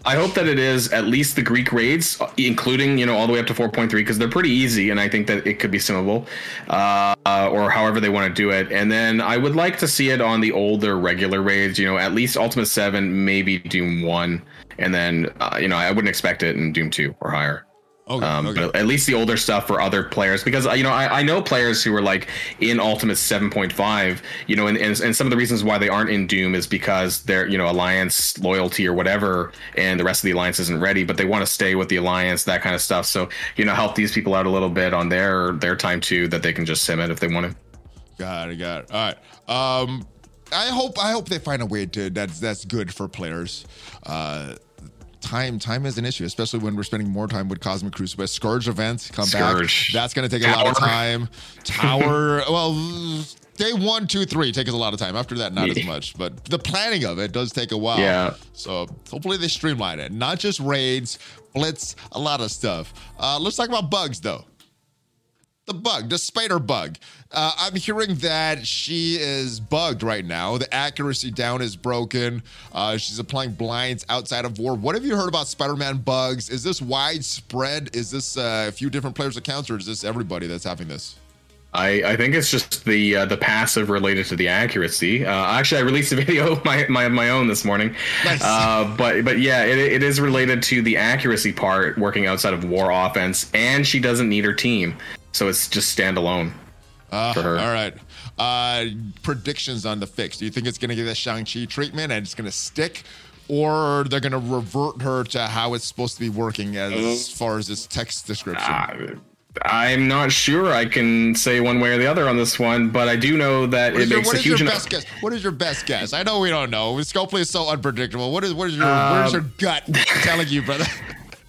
I hope that it is at least the Greek raids, including you know all the way up to 4.3, because they're pretty easy, and I think that it could be simmable, uh, or however they want to do it. And then I would like to see it on the older regular raids. You know, at least Ultimus Seven, maybe Doom One, and then uh, you know I wouldn't expect it in Doom Two or higher. Okay, um, okay. But at least the older stuff for other players, because you know I, I know players who are like in Ultimus 7.5, you know, and, and, and some of the reasons why they aren't in Doom is because they're you know alliance loyalty or whatever, and the rest of the alliance isn't ready, but they want to stay with the alliance, that kind of stuff. So you know, help these people out a little bit on their their time too, that they can just sim it if they want to. Got it. Got it. All right. Um, I hope I hope they find a way to that's that's good for players. Uh, time time is an issue, especially when we're spending more time with Cosmic Crucible. Scourge events come Scourge. back. That's going to take Tower. a lot of time. Tower, well, day one, two, three takes a lot of time. After that, not as much. But the planning of it does take a while. Yeah. So hopefully they streamline it. Not just raids, blitz, a lot of stuff. Uh, let's talk about bugs though the bug, the spider bug. Uh, I'm hearing that she is bugged right now. The accuracy down is broken. Uh, she's applying blinds outside of war. What have you heard about Spider-Man bugs? Is this widespread? Is this uh, a few different players' accounts, or is this everybody that's having this? I, I think it's just the uh, the passive related to the accuracy. Uh, actually, I released a video of my, my my own this morning. Nice. Uh, but but yeah, it, it is related to the accuracy part, working outside of war offense, and she doesn't need her team. So it's just standalone uh, for her. All right. Uh, predictions on the fix. Do you think it's going to get the Shang-Chi treatment and it's going to stick? Or they're going to revert her to how it's supposed to be working as uh, far as its text description? Uh, I'm not sure I can say one way or the other on this one, but I do know that What it is, your, makes what a is your huge best guess? What is your best guess? I know we don't know. Scopely is so unpredictable. What is what is your what is Um, your gut telling you, brother?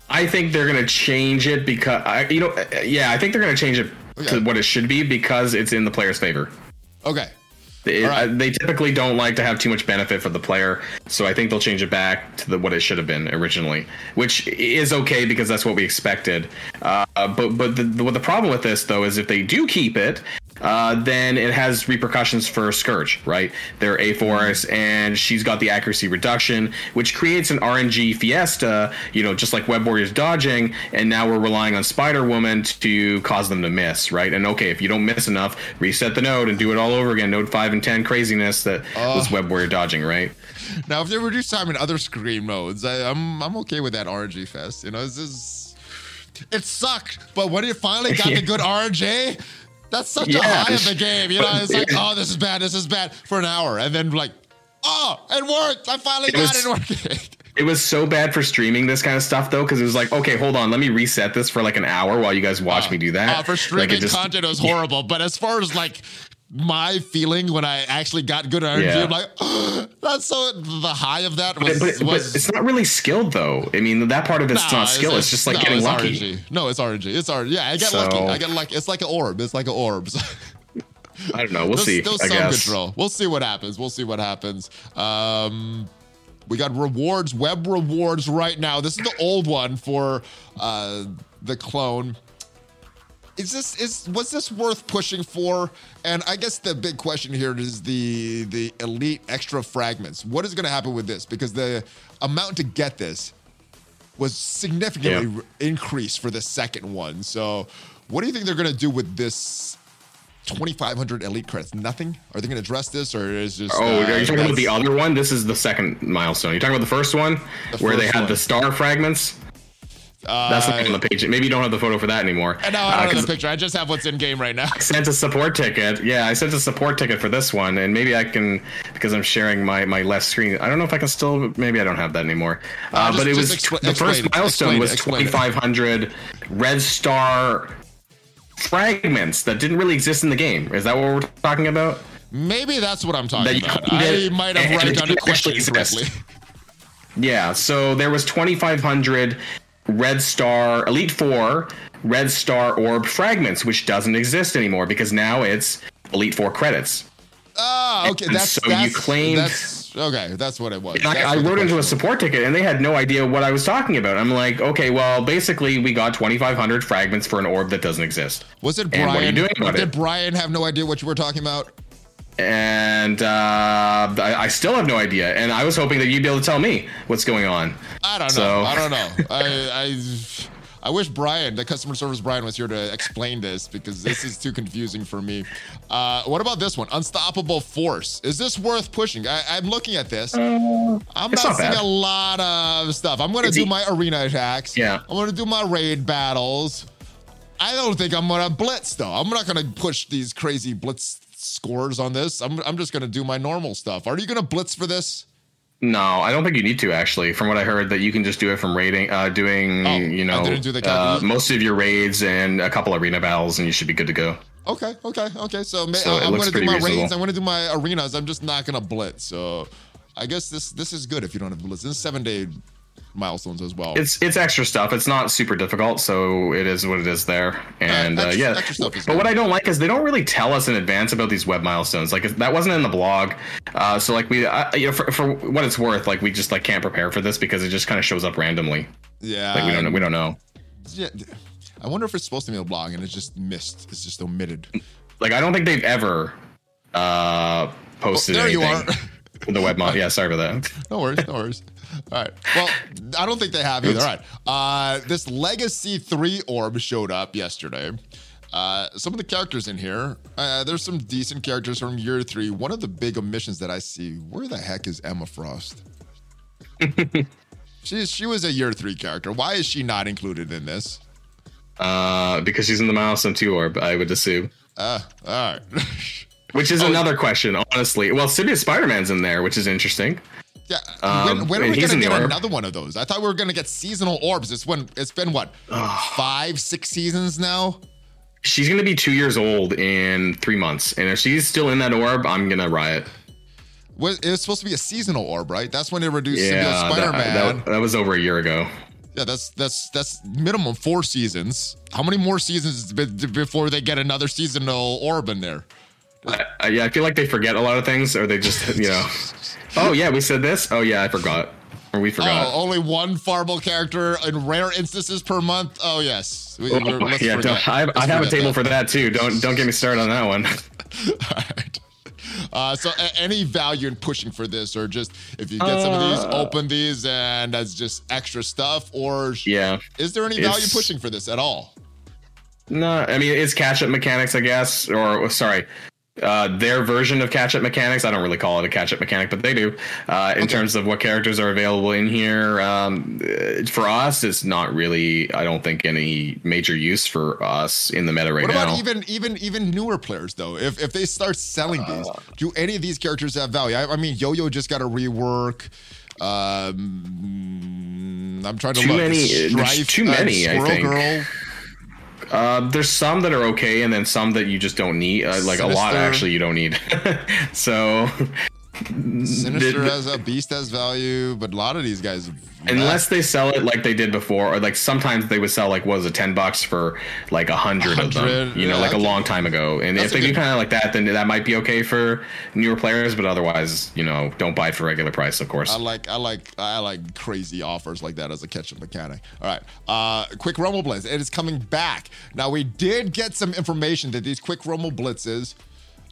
I think they're gonna change it because I, you know, uh, yeah, I think they're gonna change it Okay. to what it should be because it's in the player's favor. Okay. It- right. uh, they typically don't like to have too much benefit for the player, so I think they'll change it back to the, what it should have been originally, which is okay because that's what we expected. Uh, but but the, the, what the problem with this though is if they do keep it, uh, then it has repercussions for Scourge, right? They're A Force, and she's got the accuracy reduction, which creates an RNG fiesta, you know, just like Web Warriors dodging, and now we're relying on Spider Woman to cause them to miss, right? And okay, if you don't miss enough, reset the node and do it all over again. Node five and ten craziness that was Web Warrior dodging, right? Now, if they reduce time in other screen modes, I, I'm I'm okay with that RNG fest. You know, this is it sucked, but when it finally got the good RNG, that's such a high of the game. You know, it's like, oh, this is bad, this is bad for an hour, and then like, oh, it worked. I finally It got was- it working. It was so bad for streaming this kind of stuff though, because it was like, okay, hold on, let me reset this for like an hour while you guys watch me do that. Uh, for Like, streaming it just- content, it was horrible. But as far as like my feeling when I actually got good RNG, Yeah. I'm like, that's so the high of that was, But, but, but it's not really skilled though. I mean, that part of it's No, not skill. It's, just like no, getting it's lucky. RNG. No, it's RNG. It's RNG. Yeah, I get So- lucky. I get lucky. It's like an orb. It's like an orb. I don't know. We'll There's see. I some guess. control. We'll see what happens. We'll see what happens. Um, we got rewards, web rewards right now. This is the old one for uh, the clone. Is this is was this worth pushing for? And I guess the big question here is the the elite extra fragments. What is going to happen with this? Because the amount to get this was significantly Yeah. re- increased for the second one. So, what do you think they're going to do with this 2,500 elite credits? Nothing? Are they going to address this, or is just? Oh, uh, are you talking about the other one? This is the second milestone. You're talking about the first one, The where they had one. the star fragments. That's not on the page. Maybe you don't have the photo for that anymore. Uh, No, I Uh, don't have the picture. I just have what's in game right now. I sent a support ticket. Yeah, I sent a support ticket for this one, and maybe I can because I'm sharing my my left screen. I don't know if I can still. Maybe I don't have that anymore. Uh, just- but it was expl- the first explain milestone explain was 2,500 red star fragments that didn't really exist in the game. Is that what we're talking about? Maybe that's what I'm talking about. couldn't I might have written down the question correctly. Yeah, so there was 2,500 red star elite four red star orb fragments, which doesn't exist anymore because now it's elite four credits. Ah, okay. And That's so you claimed- That's okay. That's what it was. I, I wrote into a support ticket, and they had no idea what I was talking about. I'm like, okay, well, basically, we got 2,500 fragments for an orb that doesn't exist, Was it And Brian? what are you doing about did it? Brian have no idea what you were talking about? And uh, I, I still have no idea. And I was hoping that you'd be able to tell me what's going on. I don't know. So- I don't know. I, I I wish Brian, the customer service Brian, was here to explain this because this is too confusing for me. Uh, what about this one? Unstoppable Force. Is this worth pushing? I, I'm looking at this. I'm not not seeing bad. a lot of stuff. I'm going to do my arena attacks. Yeah. I'm going to do my raid battles. I don't think I'm going to blitz though. I'm not going to push these crazy blitz scores on this. I'm, I'm just going to do my normal stuff. Are you going to blitz for this? No, I don't think you need to actually. From what I heard, that you can just do it from raiding, uh, doing Oh, you know do the uh, most of your raids and a couple arena battles, and you should be good to go. Okay, okay, okay. So, ma- So I'm going to do my reasonable. raids. I'm going to do my arenas. I'm just not going to blitz. So, I guess this this is good if you don't have blitz. This is seven day milestones as well. It's it's extra stuff. It's not super difficult, so it is what it is there. And uh, extra- yeah, extra but good. what I don't like is they don't really tell us in advance about these web milestones. Like that wasn't in the blog, uh, so like we, uh, you know, for, for what it's worth, like we just like can't prepare for this because it just kind of shows up randomly. yeah, Like we don't we don't know. yeah. I wonder if it's supposed to be a blog and it's just missed. It's just omitted. Like I don't think they've ever uh posted Oh, there you are. the web mod. Yeah, sorry about that. No worries, no worries. All right. Well, I don't think they have either. All right. Uh, this Legacy 3 orb showed up yesterday. Uh, some of the characters in here, uh, there's some decent characters from year three. One of the big omissions that I see, where the heck is Emma Frost? she, she was a year three character. Why is she not included in this? Uh, because she's in the milestone two orb, I would assume. Uh, all right. Which Oh, is another question, honestly. Well, Symbiote Spider-Man's in there, which is interesting. Yeah. Um, when when are we gonna get orb. another one of those? I thought we were gonna get seasonal orbs. It's when it's been what five, six seasons now. She's gonna be two years old in three months, and if she's still in that orb, I'm gonna riot. Was it was supposed to be a seasonal orb, right? That's when they reduced Yeah, that, Spider-Man. that, that was over a year ago. yeah, that's that's that's minimum four seasons. How many more seasons before they get another seasonal orb in there? I, I, yeah, I feel like they forget a lot of things, or they just, you know, oh yeah, we said this. Oh yeah, I forgot, or we forgot. Oh, only one farmable character in rare instances per month. Oh yes, We- Oh, yeah, I, I have a table that. for that too. Don't don't get me started on that one. Alright. Uh, so a- any value in pushing for this, or just if you get some of these, Uh, open these, and that's just extra stuff, or yeah, is there any value pushing for this at all? no, I mean it's catch up mechanics, I guess, or sorry, uh, their version of catch up mechanics. I don't really call it a catch up mechanic, but they do. Uh, in Okay. terms of what characters are available in here, um, uh, for us, it's not really. I don't think any major use for us in the meta right What now. about even even even newer players though? If if they start selling these, Uh. do any of these characters have value? I, I mean, Yo-Yo just got a rework. Um, I'm trying to Too look. many- there's Strife, too many, I Squirrel think. Girl. Uh, there's some that are okay, and then some that you just don't need. Uh, like a lot, actually, you don't need. so, Sinister The- has a beast has value, but a lot of these guys. unless they sell it like they did before, or like sometimes they would sell like what was it, ten bucks for like a hundred of them. 100, You know, like a long time ago. And if they do kind of like that, then that might be okay for newer players. But otherwise, you know, don't buy it for regular price, of course. I like I like I like crazy offers like that as a catch-up mechanic. All right, uh, quick rumble blitz. It is coming back. Now we did get some information that these quick rumble blitzes.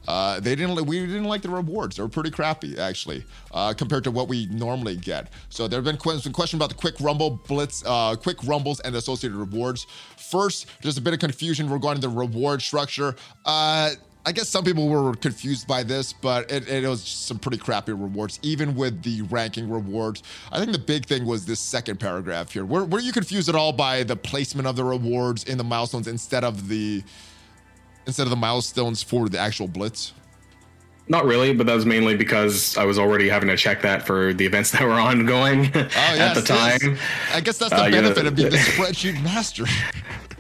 Uh, they didn't. We didn't like the rewards. They were pretty crappy, actually, uh, compared to what we normally get. So there have been que- some question about the quick rumble blitz, uh, quick rumbles, and associated rewards. First, there's a bit of confusion regarding the reward structure. Uh, I guess some people were confused by this, but it, it was some pretty crappy rewards, even with the ranking rewards. I think the big thing was this second paragraph here. Were, were you confused at all by the placement of the rewards in the milestones instead of the instead of the milestones for the actual blitz? Not really, but that was mainly because I was already having to check that for the events that were ongoing Oh, at the yes, time. yes. I guess that's the Uh, benefit of being the spreadsheet master.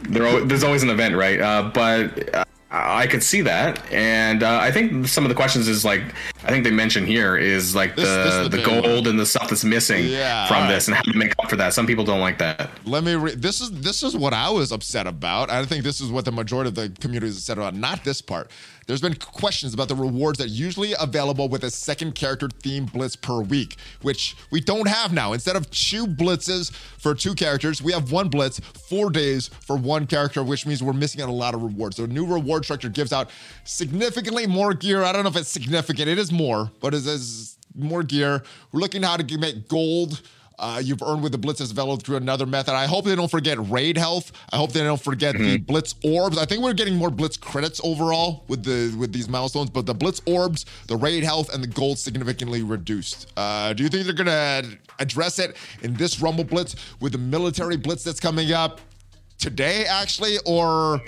there, there's always an event, right? Uh, but uh, I could see that, and uh, I think some of the questions is like I think they mentioned here is like This- the this the the gold one. and the stuff that's missing Yeah, from all this, and how to make up for that. Some people don't like that. Let me. Re- this is this is what I was upset about. I think this is what the majority of the community is upset about. Not this part. There's been questions about the rewards that are usually available with a second character theme blitz per week, which we don't have now. Instead of two blitzes for two characters, we have one blitz, four days for one character, which means we're missing out a lot of rewards. The new reward structure gives out significantly more gear. I don't know if it's significant. It is more, but it is more gear. We're looking how to make gold uh, you've earned with the blitzes available through another method. I hope they don't forget raid health. I hope they don't forget the blitz orbs. I think we're getting more blitz credits overall with the with these milestones, but the blitz orbs, the raid health, and the gold significantly reduced. Uh, do you think they're gonna address it in this Rumble Blitz with the military blitz that's coming up today, actually, or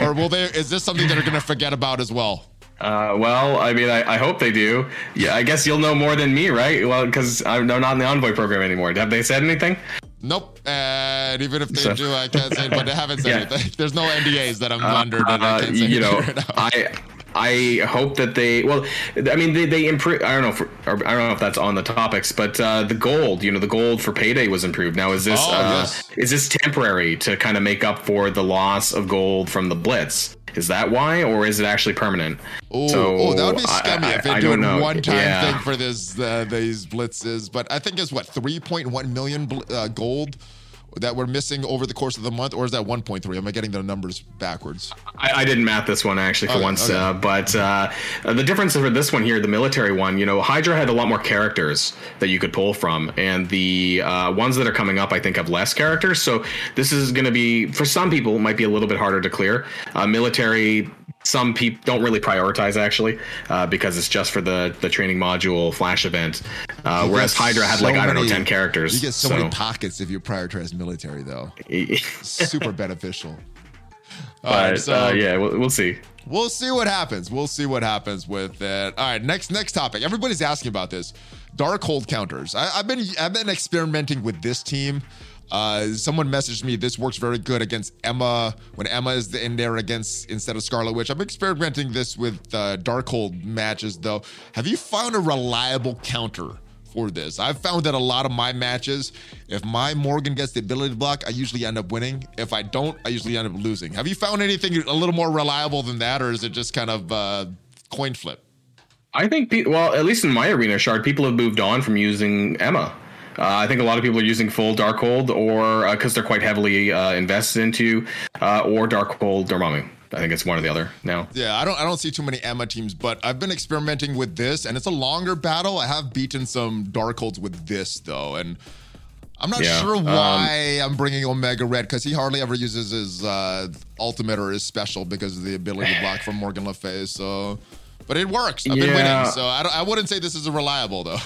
or will they? Is this something that they're gonna forget about as well? Uh, well, I mean, I, I hope they do. Yeah, I guess you'll know more than me, right? Well, because I'm not in the envoy program anymore. Have they said anything? Nope. And even if they So- do, I can't say. But they haven't said Yeah. anything. There's no NDAs that I'm under that I Uh, can't say you know, right now. I I hope that they well, I mean they they improve. I don't know if or I don't know if that's on the topics, but uh, the gold, you know, the gold for payday was improved. Now is this Oh, uh, yes. is this temporary to kind of make up for the loss of gold from the blitz? Is that why, or is it actually permanent? Oh, So, oh, that would be scummy I- if they do a one-time Yeah. thing for this uh, these blitzes. But I think it's what 3.1 million bl- uh, gold that we're missing over the course of the month, or is that 1.3? Am I getting the numbers backwards? I, I didn't math this one actually for Okay, once, okay. uh, but uh, the difference for this one here, the military one, you know, Hydra had a lot more characters that you could pull from, and the uh, ones that are coming up, I think, have less characters. So this is going to be for some people it might be a little bit harder to clear. Uh, military. Some people don't really prioritize actually uh, because it's just for the the training module flash event. Uh, whereas Hydra had so like I don't know ten characters. You get so, many pockets if you prioritize military, though. Super beneficial. All right, but so uh, yeah, we'll, we'll see. We'll see what happens. We'll see what happens with it. All right, next next topic. Everybody's asking about this. Darkhold counters. I, I've been I've been experimenting with this team. Uh, someone messaged me. This works very good against Emma when Emma is in there against instead of Scarlet Witch. I'm experimenting this with uh, Darkhold matches though. Have you found a reliable counter this? I've found that a lot of my matches, if my Morgan gets the ability block, I usually end up winning. If I don't, I usually end up losing. Have you found anything a little more reliable than that, or is it just kind of uh, coin flip? I think, pe- well, at least in my arena shard, people have moved on from using Emma. Uh, I think a lot of people are using full Darkhold, or because uh, they're quite heavily uh, invested into, uh, or Darkhold Dormammu. I think it's one or the other now. Yeah, I don't I don't see too many Emma teams, but I've been experimenting with this, and it's a longer battle. I have beaten some Darkholds with this though, and I'm not yeah, sure um, why um, I'm bringing Omega Red because he hardly ever uses his uh, ultimate or his special because of the ability to block from Morgan Le Fay. So, but it works. I've yeah. been winning, so I, I wouldn't say this is a reliable though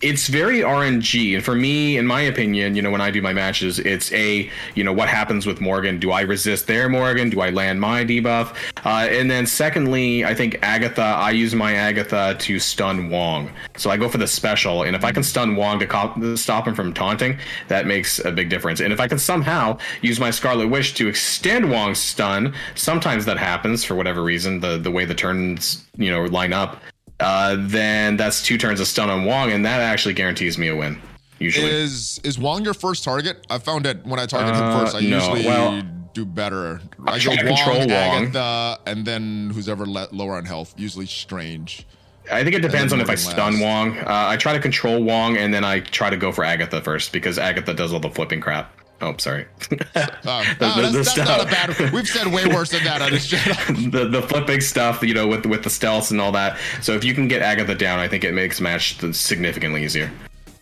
it's very RNG, and for me, in my opinion, you know, when I do my matches, it's a, you know, what happens with Morgan? Do I resist their Morgan? Do I land my debuff? Uh, and then secondly, I think Agatha. I use my Agatha to stun Wong, so I go for the special, and if I can stun Wong to stop him from taunting, that makes a big difference. And if I can somehow use my Scarlet Witch to extend Wong's stun, sometimes that happens for whatever reason, the the way the turns you know line up uh, then that's two turns of stun on Wong, and that actually guarantees me a win. Usually, is is Wong your first target? I found that when I target uh, him first, I no. usually well, do better. I, I go Wong, control Agatha, and then who's ever lower on health. Usually Strange. I think it depends on if I stun Wong. Uh, I try to control Wong, and then I try to go for Agatha first because Agatha does all the flipping crap. Oh, sorry. Uh, no, that's, that's not a bad. We've said way worse than that on this channel. the the flipping stuff, you know, with with the stealths and all that. So if you can get Agatha down, I think it makes match significantly easier.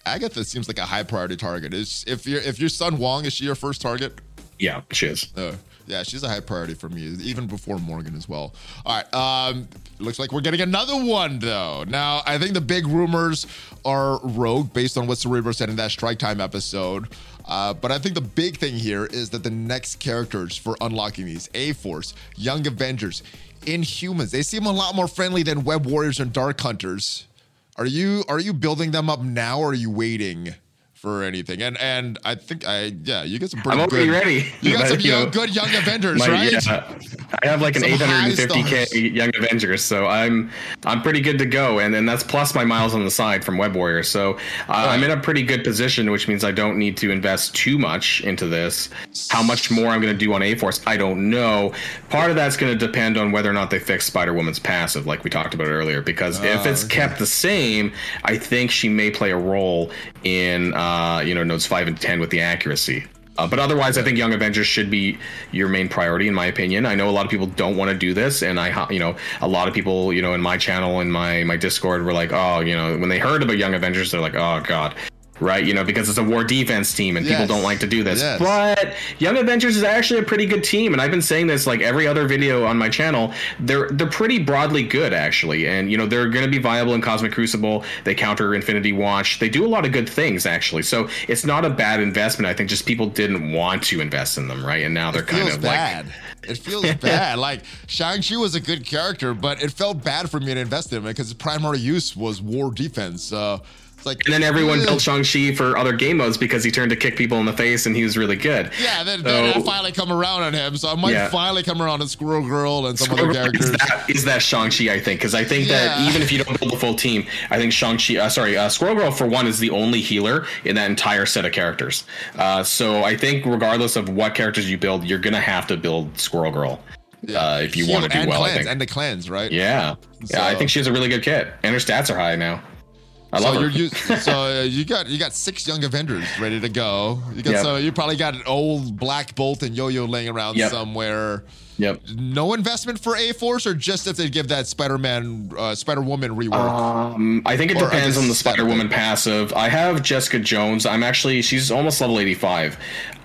Agatha seems like a high priority target. Is if your if your son Wong is she your first target? Yeah, she is. Uh, yeah, she's a high priority for me, even before Morgan as well. All right. Um, looks like we're getting another one though. Now, I think the big rumors are Rogue, based on what Cerebro said in that Strike Time episode. Uh, but I think the big thing here is that the next characters for unlocking these A Force, Young Avengers, Inhumans, they seem a lot more friendly than Web Warriors and Dark Hunters. Are you are you building them up now or are you waiting? For anything. And and I think I yeah, you get some pretty I'm good. ready. You got some young, know, good young Avengers, my, right? Yeah. I have like an 850k young Avengers, so I'm I'm pretty good to go. And then that's plus my miles on the side from Web Warrior. So uh, I'm in a pretty good position, which means I don't need to invest too much into this. How much more I'm going to do on A Force, I don't know. Part of that's going to depend on whether or not they fix Spider Woman's passive, like we talked about earlier. Because uh, if it's okay. kept the same, I think she may play a role in. Uh, uh, you know, notes five and ten with the accuracy. Uh, but otherwise, I think Young Avengers should be your main priority, in my opinion. I know a lot of people don't want to do this, and I, you know, a lot of people, you know, in my channel and my my Discord were like, oh, you know, when they heard about Young Avengers, they're like, oh god, right? You know, because it's a war defense team and yes. people don't like to do this. Yes. But Young Avengers is actually a pretty good team, and I've been saying this like every other video on my channel. They're they're pretty broadly good actually, and you know they're going to be viable in Cosmic Crucible. They counter Infinity Watch. They do a lot of good things actually. So it's not a bad investment. I think just people didn't want to invest in them, right? And now they're kind of bad. like. It feels bad. Like Shang-Chi was a good character, but it felt bad for me to invest in him because his primary use was war defense. Uh, like, and then everyone built Shang Chi for other game modes because he turned to kick people in the face and he was really good. Yeah, then, so, then I finally come around on him, so I might yeah. finally come around on Squirrel Girl and some Squirrel other characters. Is that, is that Shang Chi? I think because I think yeah. that even if you don't build a full team, I think Shang Chi. Uh, sorry, uh, Squirrel Girl for one is the only healer in that entire set of characters. Uh, so I think regardless of what characters you build, you're gonna have to build Squirrel Girl. Yeah. Uh, if you want to do well, cleanse, I think. and the cleanse, right? Yeah, so. yeah. I think she has a really good kit, and her stats are high now. I so love you so uh, you got you got six young Avengers ready to go. You got yep. so you probably got an old Black Bolt and Yo-Yo laying around yep. somewhere. Yep. No investment for A Force, or just if they give that Spider Man, uh, Spider Woman rework. Um, I think it or depends on the Spider Woman passive. I have Jessica Jones. I'm actually she's almost level 85.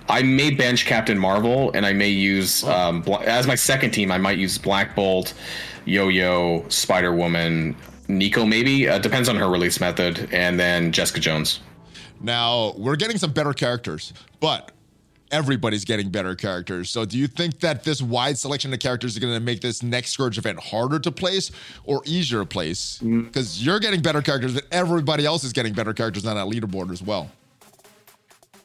I may bench Captain Marvel, and I may use oh. um, as my second team. I might use Black Bolt, Yo Yo, Spider Woman, Nico maybe uh, depends on her release method, and then Jessica Jones. Now we're getting some better characters, but everybody's getting better characters. So do you think that this wide selection of characters is going to make this next Scourge event harder to place or easier to place? Because mm. you're getting better characters, but everybody else is getting better characters on that leaderboard as well.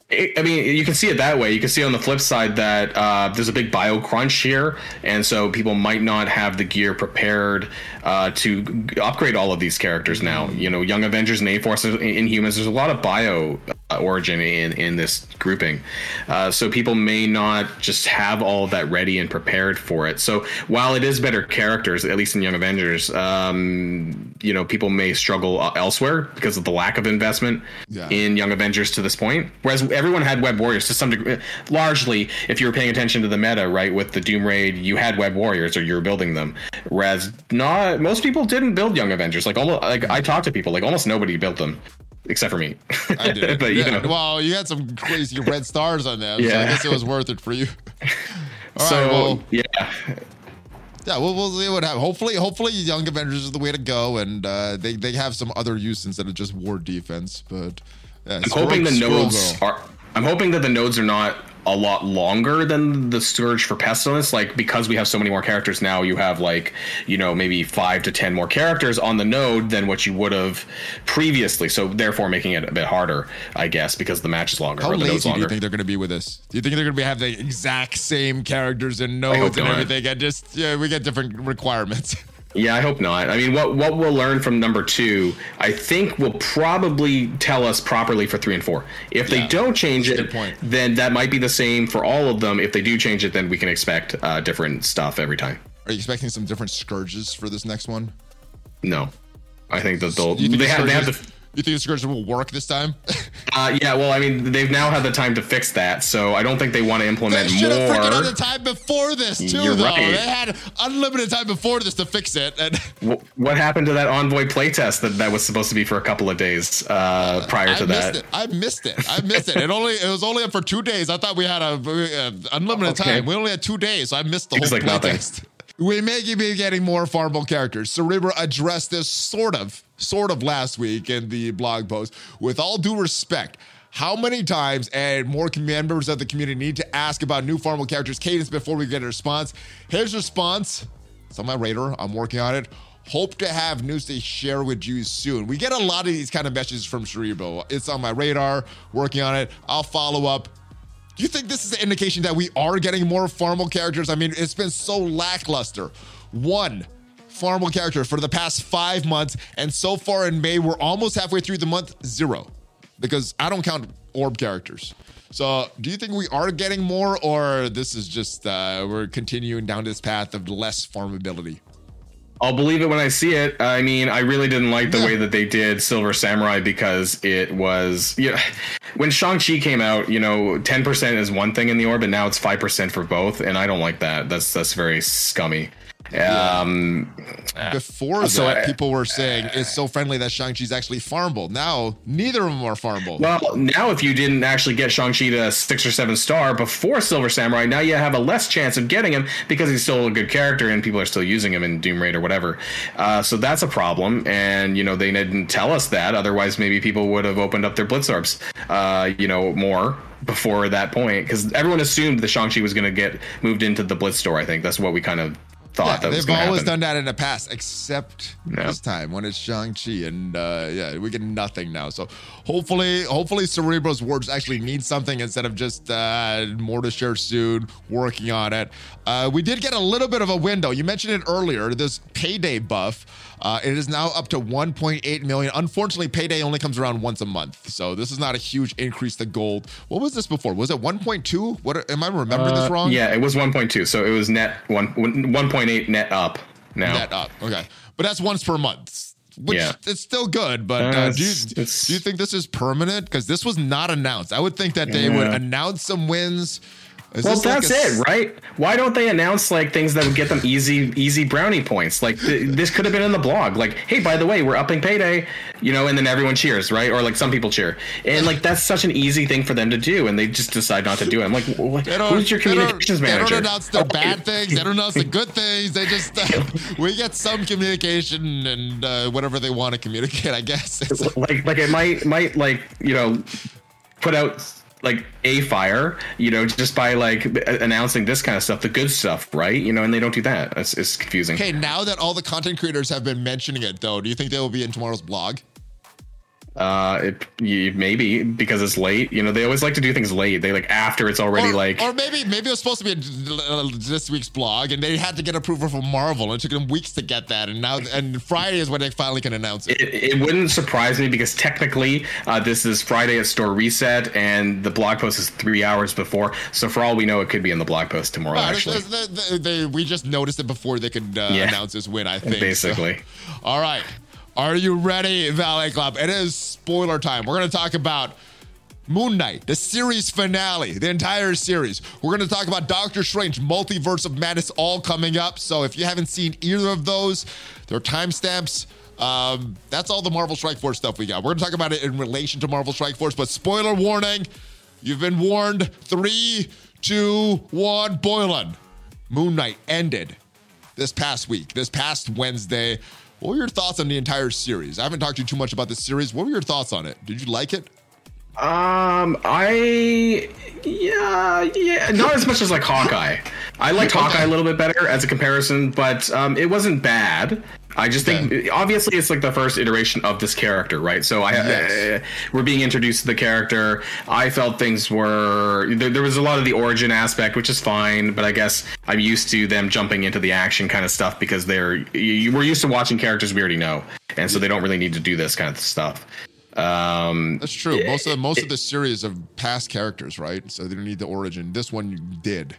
I mean, you can see it that way. You can see on the flip side that uh, there's a big bio crunch here, and so people might not have the gear prepared uh, to upgrade all of these characters now. You know, Young Avengers and A Force, Inhumans. There's a lot of bio uh, origin in in this grouping, uh, so people may not just have all of that ready and prepared for it. So while it is better characters, at least in Young Avengers, um, you know, people may struggle uh, elsewhere because of the lack of investment yeah. in Young Avengers to this point. Whereas everyone had Web Warriors to some degree. Largely, if you were paying attention to the meta, right, with the Doom Raid, you had Web Warriors or you were building them. Whereas not most people didn't build Young Avengers. Like almost, like I talked to people, like almost nobody built them except for me. I did. but yeah. you know, well, you had some crazy red stars on them. Yeah. So I guess it was worth it for you. All so right, well, yeah. Yeah, we'll, we'll see what happens. Hopefully, hopefully, Young Avengers is the way to go, and uh, they they have some other use instead of just war defense. But yeah, I'm hoping the nodes are I'm hoping that the nodes are not a lot longer than the Scourge for Pestilence. Like because we have so many more characters now, you have like you know maybe five to ten more characters on the node than what you would have previously. So therefore, making it a bit harder, I guess, because the match is longer. How lazy do you think they're going to be with this? Do you think they're going to have the exact same characters and nodes and everything, and just yeah, we get different requirements? Yeah, I hope not. I mean, what what we'll learn from number two, I think, will probably tell us properly for three and four. If yeah, they don't change it, then that might be the same for all of them. If they do change it, then we can expect uh, different stuff every time. Are you expecting some different scourges for this next one? No, I think that they'll they have, they have the you think the Scourge will work this time? uh, yeah, well, I mean, they've now had the time to fix that, so I don't think they want to implement they should more. Have freaking had the time before this too, You're though. Right. They had unlimited time before this to fix it. And what happened to that Envoy playtest that that was supposed to be for a couple of days uh, uh prior to that? I missed it. I missed it. It only it was only up for two days. I thought we had a, a unlimited okay. time. We only had two days, so I missed the whole like playtest. We may be getting more farmable characters. Cerebro addressed this sort of, sort of last week in the blog post. With all due respect, how many times and more members of the community need to ask about new farmable characters cadence before we get a response? His response, it's on my radar. I'm working on it. Hope to have news to share with you soon. We get a lot of these kind of messages from Cerebro. It's on my radar, working on it. I'll follow up. Do you think this is an indication that we are getting more farmable characters? I mean, it's been so lackluster. One farmable character for the past five months, and so far in May, we're almost halfway through the month, zero. Because I don't count orb characters. So, do you think we are getting more, or this is just uh, we're continuing down this path of less farmability? I'll believe it when I see it. I mean, I really didn't like the yeah. way that they did Silver Samurai because it was, you know, when Shang-Chi came out, you know, 10% is one thing in the orb, and now it's 5% for both. And I don't like that. That's, that's very scummy. Um, Before so that, I, people were saying it's so friendly that Shang-Chi's actually farmable. Now, neither of them are farmable. Well, now if you didn't actually get Shang-Chi to six or seven star before Silver Samurai, now you have a less chance of getting him because he's still a good character and people are still using him in Doom Raid or whatever. Uh, so that's a problem. And, you know, they didn't tell us that. Otherwise, maybe people would have opened up their Blitz Orbs, uh, you know, more before that point because everyone assumed the Shang-Chi was going to get moved into the Blitz store. I think that's what we kind of thought yeah, they've always happen. done that in the past, except this time when it's Shang Chi, and uh, yeah, we get nothing now. So hopefully, hopefully, Cerebro's words actually mean something instead of just uh, more to share soon. Working on it. Uh, we did get a little bit of a window. You mentioned it earlier. This payday buff. Uh, it is now up to 1.8 million. Unfortunately, payday only comes around once a month, so this is not a huge increase to gold. What was this before? Was it 1.2? What am I remembering this uh, wrong? Yeah, it was 1.2. So it was net one 1.8 net up now. Net up. Okay, but that's once per month. Which yeah. it's still good, but uh, do, you, do you think this is permanent? Because this was not announced. I would think that they yeah. would announce some wins is well, that's like a... it, right? Why don't they announce like things that would get them easy, easy brownie points? Like th- this could have been in the blog. Like, hey, by the way, we're upping payday, you know, and then everyone cheers, right? Or like some people cheer, and like that's such an easy thing for them to do, and they just decide not to do it. I'm like, who's your communications they manager? They don't announce the bad things. They don't announce the good things. They just uh, we get some communication and uh, whatever they want to communicate. I guess it's like like it might might like you know put out like a fire, you know, just by like announcing this kind of stuff, the good stuff, right? You know, and they don't do that. It's, it's confusing. Okay, now that all the content creators have been mentioning it, though, do you think they will be in tomorrow's blog? Uh, it you, maybe because it's late. You know, they always like to do things late. They like after it's already or, like. or maybe maybe it was supposed to be a, uh, this week's blog, and they had to get approval from Marvel, and it took them weeks to get that, and now and Friday is when they finally can announce it. It, it wouldn't surprise me because technically uh, this is Friday at store reset, and the blog post is three hours before. So for all we know, it could be in the blog post tomorrow. Right, actually, it's- they- they- we just noticed it before they could uh, Yeah. announce this win. I think so. basically. All right. Are you ready, Valet Club? It is spoiler time. We're going to talk about Moon Knight, the series finale, the entire series. We're going to talk about Doctor Strange, Multiverse of Madness, all coming up. So if you haven't seen either of those, there are timestamps. Um, that's all the Marvel Strike Force stuff we got. We're going to talk about it in relation to Marvel Strike Force, but spoiler warning, you've been warned. Three, two, one, Boylan. Moon Knight ended this past week, this past Wednesday. What were your thoughts on the entire series? I haven't talked to you too much about the series. What were your thoughts on it? Did you like it? Um, I yeah yeah not as much as like Hawkeye. I liked Hawkeye a little bit better as a comparison, but um, it wasn't bad. I just think obviously it's like the first iteration of this character, right? So I Yes. uh, we're being introduced to the character. I felt things were there, there was a lot of the origin aspect, which is fine, but I guess I'm used to them jumping into the action kind of stuff because they're you, we're used to watching characters we already know, and so they don't really need to do this kind of stuff. Um, That's true. Most of the, most of the series of past characters, right? So they don't need the origin. This one did.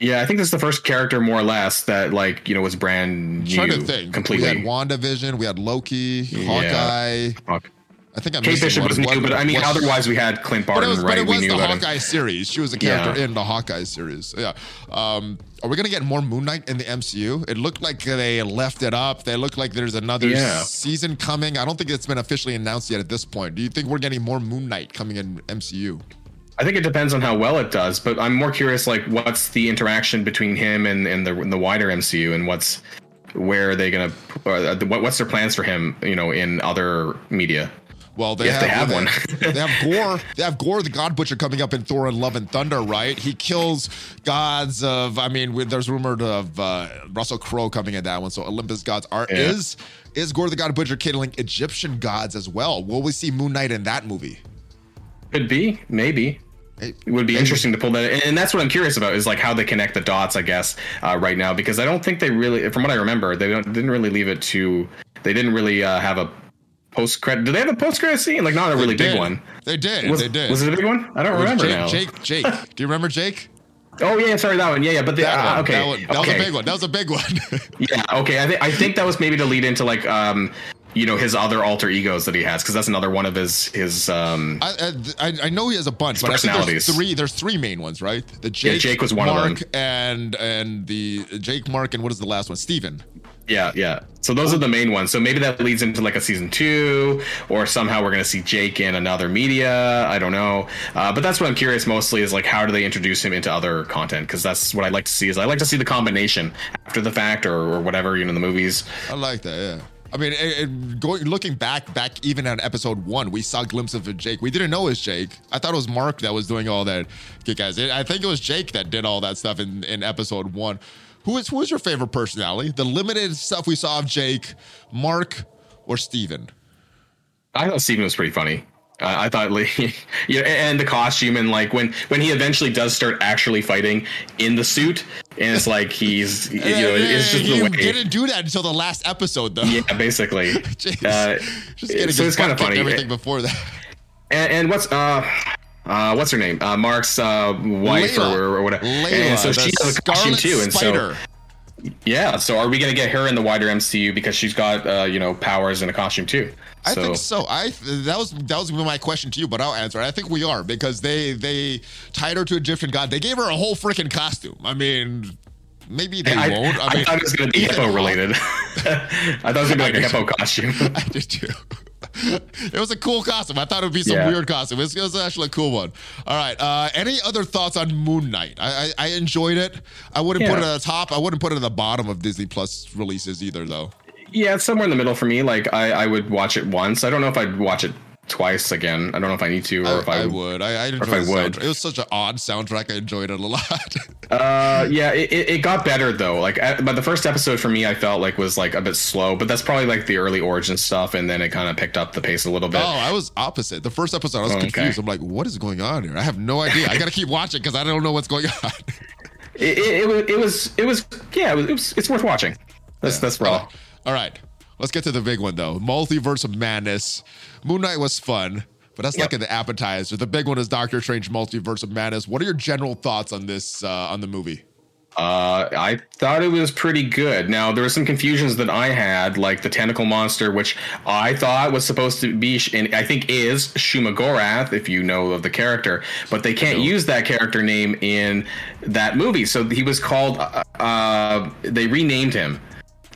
Yeah, I think this is the first character more or less that like you know was brand new trying to think. completely. We had WandaVision, we had Loki, Hawkeye. Hawk- I think I'm Kate Bishop one. was new, What- but I mean, what- otherwise we had Clint But Barton, it was, right? but it we was knew the about him. Hawkeye series. She was a character Yeah. in the Hawkeye series. Yeah. Um, are we gonna get more Moon Knight in the MCU? It looked like they left it up. They look like there's another Yeah. season coming. I don't think it's been officially announced yet at this point. Do you think we're getting more Moon Knight coming in MCU? I think it depends on how well it does, but I'm more curious like what's the interaction between him and, and the and the wider MCU, and what's where are they gonna uh, what, what's their plans for him? You know, in other media. Well, they have, they have one. they have Gorr. They have Gorr the God Butcher coming up in Thor and Love and Thunder, right? He kills gods of. I mean, there's rumored of uh, Russell Crowe coming in that one. So Olympus gods are Yeah. is is Gorr the God Butcher killing Egyptian gods as well? Will we see Moon Knight in that movie? Could be, maybe. It would be interesting to pull that, and that's what I'm curious about is like how they connect the dots. I guess uh, right now because I don't think they really, from what I remember, they don't, didn't really leave it to. They didn't really uh, have a post credit. Did they have a post credit scene? Like not a really They big did. one. They did. Was, they did. was it a big one? I don't remember Jake, now. Jake, Jake. Do you remember Jake? Oh yeah, sorry that one. Yeah, yeah. But the, That uh, okay, That, one. that was a big one. That was a big one. Yeah, okay. I, th- I think that was maybe to lead into like um, you know, his other alter egos that he has because that's another one of his his um. I, I I know he has a bunch, but I think there's three. There's three main ones, right? The Jake, Jake was one of Mark, them. and and the Jake, Mark, and what is the last one? Steven. Yeah, yeah. So those are the main ones. So maybe that leads into like a season two, or somehow we're gonna see Jake in another media. I don't know, uh, but that's what I'm curious mostly is like how do they introduce him into other content? Because that's what I like to see. Is I like to see the combination after the fact or, or whatever you know the movies. I like that. Yeah. I mean, it, it, going looking back, back even on episode one, we saw glimpses of Jake. We didn't know it was Jake. I thought it was Mark that was doing all that. Guys, I think it was Jake that did all that stuff in, in episode one. Who is who is your favorite personality? The limited stuff we saw of Jake, Mark, or Steven? I thought Steven was pretty funny. Uh, I thought, like, you know, and the costume and like when when he eventually does start actually fighting in the suit, and it's like he's you know it's just he the way. didn't do that until the last episode, though. Yeah, basically. Jeez. Uh, Just getting so it's kind of funny. Everything before that. And, and what's uh, uh, what's her name? Uh, Mark's uh, wife Layla. or, or whatever. Layla, and so the she has a costume too. And Spider. so yeah, so are we gonna get her in the wider MCU because she's got uh, you know powers and a costume too? I so, think so. I that was that was gonna be my question to you, but I'll answer. I think we are because they they tied her to a different god. They gave her a whole freaking costume. I mean, maybe they I, won't. I mean, thought it was gonna be hippo related. I thought it was gonna be like a hippo costume. I did too. it was a cool costume. I thought it would be some Yeah. weird costume. It was, it was actually a cool one. All right. Uh, any other thoughts on Moon Knight? I, I, I enjoyed it. I wouldn't put it Yeah. at the top. I wouldn't put it at the bottom of Disney Plus releases either, though. yeah, it's somewhere in the middle for me. Like I, I would watch it once. I don't know if I'd watch it twice again. I don't know if I need to or I, if I, I would. I, I enjoyed if I would. soundtrack. It was such an odd soundtrack. I enjoyed it a lot. Uh, yeah, it, it got better though. Like, at, but the first episode for me, I felt like was like a bit slow. But that's probably like the early origin stuff, and then it kind of picked up the pace a little bit. oh, I was opposite. The first episode, I was Oh, okay. confused. I'm like, what is going on here? I have no idea. I got to keep watching because I don't know what's going on. It, it, it was it was it was yeah, it was, it was it's worth watching. That's that's raw. All right. Let's get to the big one, though. Multiverse of Madness. Moon Knight was fun, but that's like Yep. in the appetizer. The big one is Doctor Strange Multiverse of Madness. What are your general thoughts on this, uh, on the movie? Uh, I thought it was pretty good. Now there were some confusions that I had, like the tentacle monster, which I thought was supposed to be, and I think is Shuma-Gorath, if you know of the character, but they can't use that character name in that movie. So he was called. Uh, uh, they renamed him.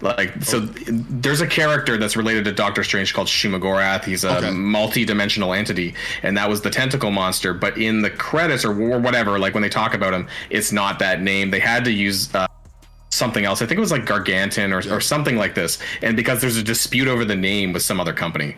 Like so, there's a character that's related to Doctor Strange called Shuma-Gorath. He's a Okay. multi-dimensional entity, and that was the tentacle monster. But in the credits or wh- whatever, like when they talk about him, it's not that name. They had to use uh, something else. I think it was like Gargantin or, or something like this. And because there's a dispute over the name with some other company,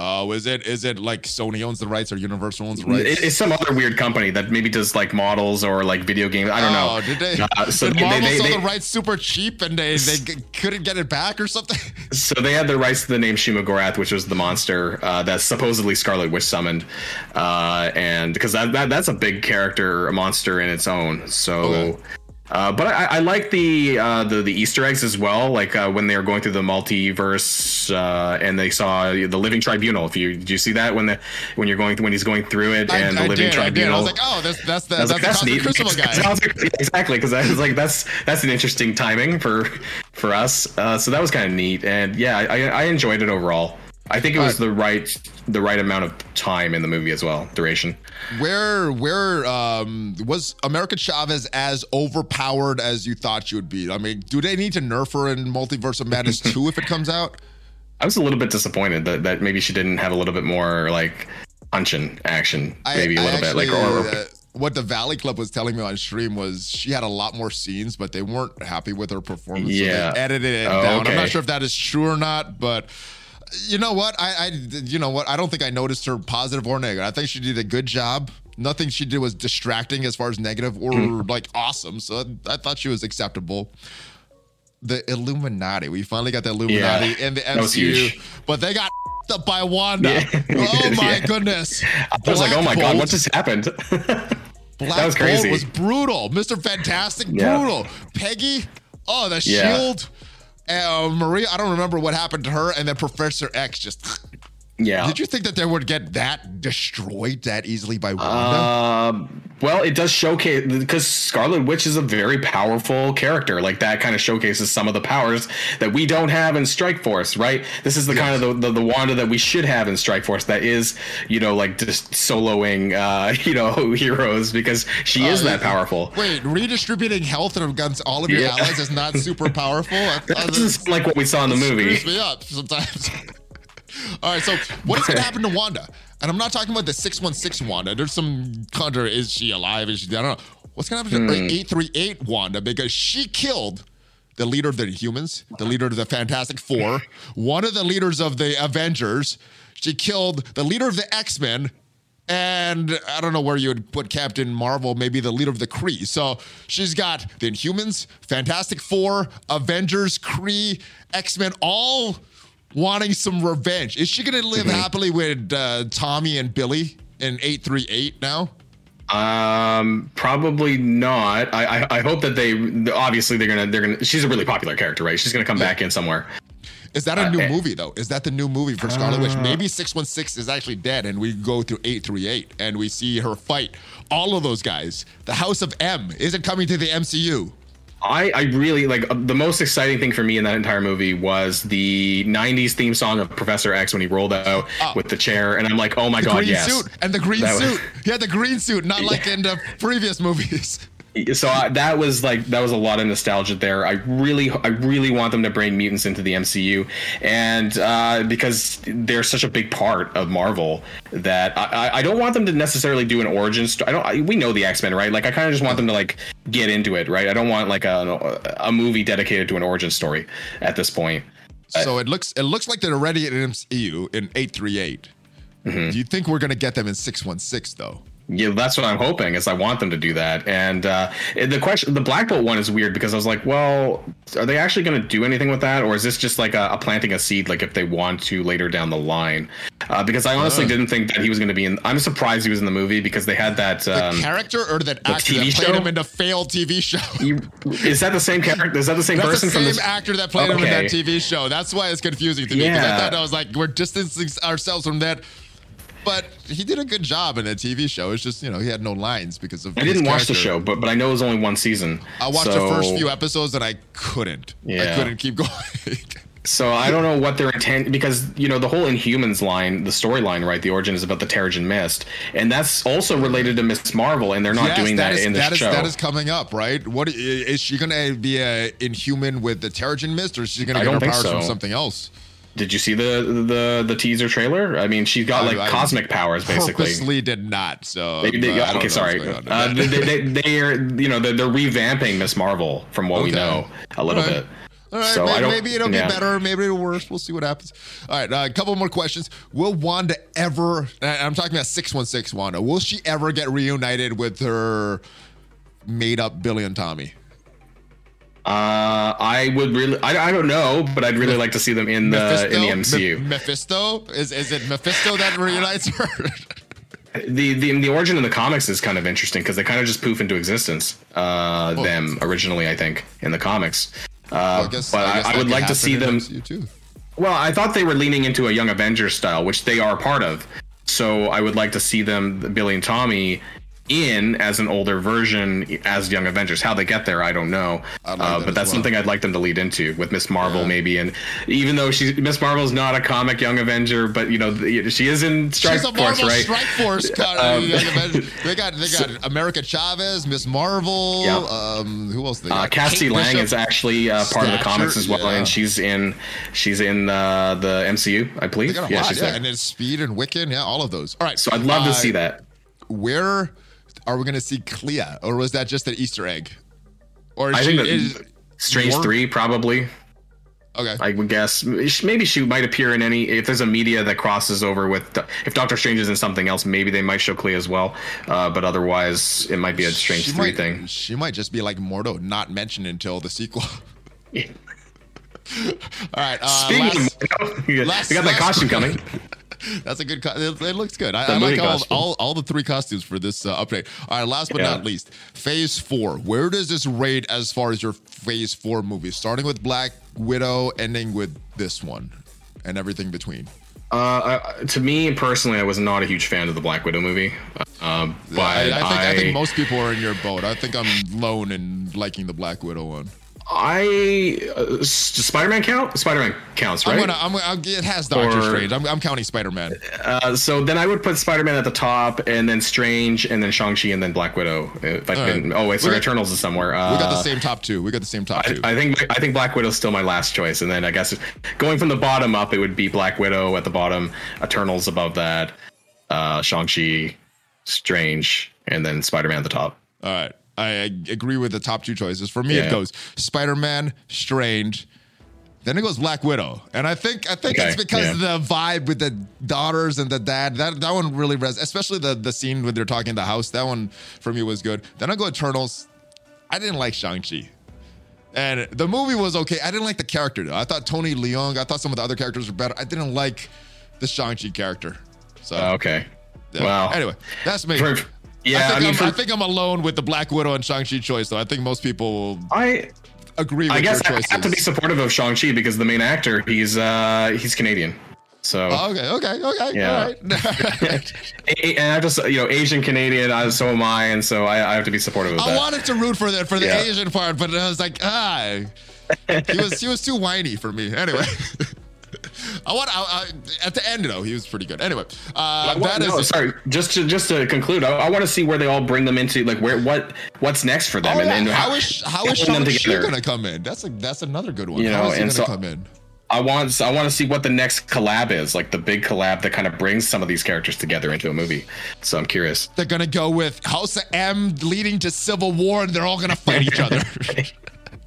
Oh, is it is it like Sony owns the rights or Universal owns the rights? it's some other weird company that maybe does like models or like video games. I don't know. Oh, did they? Uh, so did they- Marvel they- sell they- the rights super cheap and they, they couldn't get it back or something? So they had the rights to the name Shuma-Gorath, which was the monster uh, that supposedly Scarlet Witch summoned, uh, and because that, that that's a big character, a monster in its own. So, Okay. Uh, but I, I like the, uh, the the Easter eggs as well. Like uh, when they were going through the multiverse uh, and they saw the Living Tribunal. If you did you see that when the when you're going when he's going through it and I the Living did, I did. I Tribunal. was like, oh, that's that's the I that's like, the Cosmic Crucible guy. Because I was like- exactly, because I was like, that's that's an interesting timing for for us. Uh, so that was kind of neat, and yeah, I, I enjoyed it overall. I think it was the right the right amount of time in the movie as well, duration. Where where um was America Chavez as overpowered as you thought she would be? I mean, do they need to nerf her in Multiverse of Madness 2 if it comes out? I was a little bit disappointed that, that maybe she didn't have a little bit more like punching action, maybe a I little bit like actually, or, uh, what the Valley Club was telling me on stream was she had a lot more scenes, but they weren't happy with her performance. Yeah. So they edited it Oh, down. I'm not sure if that is true or not, but you know what? I, I you know what? I don't think I noticed her positive or negative. I think she did a good job. Nothing she did was distracting as far as negative or Hmm. like awesome. So I thought she was acceptable. The Illuminati. We finally got the Illuminati Yeah, in the MCU, but they got up by Wanda. Yeah. Oh my Yeah. goodness. I was like, oh my Black god, what just happened? Black That was crazy. Bolt was brutal. Mr. Fantastic, brutal. Peggy, oh, the shield. Uh, Maria, I don't remember what happened to her. And then Professor X just. yeah. Did you think that they would get that destroyed that easily by Wanda? Um, well, it does showcase because Scarlet Witch is a very powerful character. Like that kind of showcases some of the powers that we don't have in Strike Force, right? This is the kind of the, the, the Wanda that we should have in Strike Force. That is, you know, like just soloing, uh, you know, heroes because she is that powerful. Wait, redistributing health against all of your Yeah. allies is not super powerful? This is like what we saw in the movie. screws me up sometimes. All right, so what is going to happen to Wanda? And I'm not talking about the 616 Wanda. There's some contra. Is she alive? Is she? I don't know. What's going to happen to Hmm. 838 Wanda? Because she killed the leader of the humans, the leader of the Fantastic Four, one of the leaders of the Avengers. She killed the leader of the X Men. And I don't know where you would put Captain Marvel, maybe the leader of the Kree. So she's got the Inhumans, Fantastic Four, Avengers, Kree, X Men, all wanting some revenge. Is she going to live happily with uh, Tommy and Billy in 838 now? Um, probably not. I, I I hope that they obviously they're gonna they're gonna. She's a really popular character, right? She's gonna come back in somewhere. Is that a new eh. movie, though? Is that the new movie for Scarlet Witch? Maybe 616 is actually dead, and we go through 838 and we see her fight all of those guys. The House of M isn't coming to the MCU. I, I really like uh, the most exciting thing for me in that entire movie was the 90s theme song of Professor X when he rolled out Oh. with the chair and I'm like oh my The god green yes suit and the green That suit. He had the green suit, not like in the previous movies. so I, that was like that was a lot of nostalgia there I really I really want them to bring mutants into the MCU and uh, because they're such a big part of Marvel that I, I- don't want them to necessarily do an origin story I don't I, we know the X-Men right like I kind of just want them to like get into it right I don't want like a, a movie dedicated to an origin story at this point So it looks it looks like they're already in MCU in 838. Mm-hmm. Do you think we're gonna get them in six one six though? Yeah, that's what I'm hoping. Is I want them to do that. And uh, the question, the Black Bolt one is weird because I was like, well, are they actually going to do anything with that, or is this just like a, a, planting a seed, like if they want to later down the line? Uh, because I honestly didn't think that he was going to be in. I'm surprised he was in the movie because they had that. The Um, character or that actor TV that played show? him in the failed TV show? you, is that the same character? Is that the same That's person the from same this? actor that played him in that TV show. That's why it's confusing to me because I thought I was like, we're distancing ourselves from that. But he did a good job in a TV show. It's just you know he had no lines because of. I didn't watch the show, but but I know it was only one season. I watched So- the first few episodes and I couldn't. Yeah. I couldn't keep going. So I don't know what their intent because you know the whole Inhumans line, the storyline, right? The origin is about the Terrigen Mist, and that's also related to Miss Marvel, and they're not Yes, doing that, is, in the that is- show. that is coming up, right? What is she gonna be a inhuman with the Terrigen Mist, or is she gonna get her powers from something else? Did you see the the the teaser trailer? I mean, she's got I- like I cosmic powers basically. Purposely did not. So They- they- uh, I don't know okay, sorry. Uh, they, they, they are you know they're, they're revamping Miss Marvel from what we know a little right. bit. All right, so maybe, I don't, maybe it'll yeah. be better. Maybe it'll worse. We'll see what happens. All right, uh, a couple more questions. Will Wanda ever? I'm talking about six one six Wanda. Will she ever get reunited with her made up Billy and Tommy? Uh, I would really. I, I don't know, but I'd really like to see them in the in the MCU. Me- Mephisto? Is is it Mephisto that reunites her? the, the the origin of the comics is kind of interesting because they kind of just poof into existence. Uh, them originally, I think, in the comics. Uh, Well, I guess- but I I, I would like to see them. Well, I thought they were leaning into a Young Avengers style, which they are part of. So I would like to see them, Billy and Tommy, in as an older version as Young Avengers. How they get there, I don't know. I'd like uh, that but that's well. something I'd like them to lead into with Miss Marvel, Yeah. maybe. And even though she's Miss Marvel's not a comic Young Avenger, but you know the- she is in Strike She's a Force, Marvel right? Strike Force. Um, of, like, imagine- they got they got America Chavez, Miss Marvel. Yeah. Um, who else? They Uh, got? Cassie Kate Lang Bishop. is actually uh, part of the comics as well, yeah. and she's in she's in uh, the MCU, I believe. Yeah, lot, she's yeah, there. and it's Speed and Wiccan, yeah, all of those. All right, So I'd love to uh, see that. Where are we going to see Clea, or was that just an Easter egg? Or is I she, think is, Strange more- Three probably. okay, I would guess maybe she might appear in any if there's a media that crosses over with if Doctor Strange is in something else, maybe they might show Clea as well. Uh, but otherwise, it might be a Strange she Three might, thing. She might just be like Mordo, not mentioned until the sequel. all right, uh, Speaking, last- of, we last- got that costume coming. That's a good. Co- it, it looks good. I, I like all, all all the three costumes for this uh, update. All right, last but Yeah. not least, Phase Four. Where does this rate as far as your Phase Four movies? Starting with Black Widow, ending with this one, and everything between. Uh, I- to me personally, I was not a huge fan of the Black Widow movie. Um, but I, I think I, I, think most people are in your boat. I think I'm lone in liking the Black Widow one. I uh, Spider-Man count? Spider-Man counts, right? I'm gonna. I'm, I'm, it has Doctor Or- Strange. I'm, I'm counting Spider Man. Uh, so then I would put Spider-Man at the top, and then Strange, and then Shang-Chi, and then Black Widow. If I All right. oh wait, sorry, got- Eternals is somewhere. Uh, We got the same top two. We got the same top two. I think I think Black Widow's still my last choice, and then I guess going from the bottom up, it would be Black Widow at the bottom, Eternals above that, uh, Shang-Chi, Strange, and then Spider-Man at the top. All right. I agree with the top two choices. For me, it goes Spider Man, Strange, then it goes Black Widow. And I think I think Okay, it's because yeah. of the vibe with the daughters and the dad. That that one really res especially the the scene when they're talking in the house. That one for me was good. Then I go Eternals. I didn't like Shang-Chi. And the movie was okay. I didn't like the character though. I thought Tony Leung, I thought some of the other characters were better. I didn't like the Shang-Chi character. So okay. yeah. Well, anyway, that's me. for- yeah, I think, I mean, am for- I think I'm alone with the Black Widow and Shang-Chi choice, though. I think most people will I agree with I guess your I have to be supportive of Shang-Chi because the main actor, he's uh, he's Canadian. So Oh, okay, okay, okay. Yeah. All right. A- a- and I just you know Asian Canadian, uh, so am I, and so I, I have to be supportive of I that. wanted to root for that for the Yeah. Asian part, but I was like, ah, he was he was too whiny for me. Anyway. I want I, I, at the end though he was pretty good. Anyway, uh, Well, that is no, sorry. Just to just to conclude, I, I want to see where they all bring them into, like where what what's next for them, Oh, and, and how is how is them Shang-Chi gonna come in? That's a that's another good one. You how know, is he gonna so- come in? I want I want to see what the next collab is, like the big collab that kind of brings some of these characters together into a movie. So I'm curious. They're gonna go with House of M leading to civil war, and they're all gonna fight each other.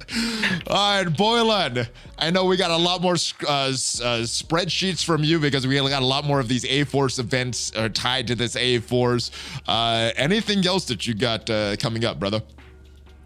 all right, Boylan. I know we got a lot more uh, uh, spreadsheets from you because we got a lot more of these A Force events uh, tied to this A Force. Uh, anything else that you got uh, coming up, brother?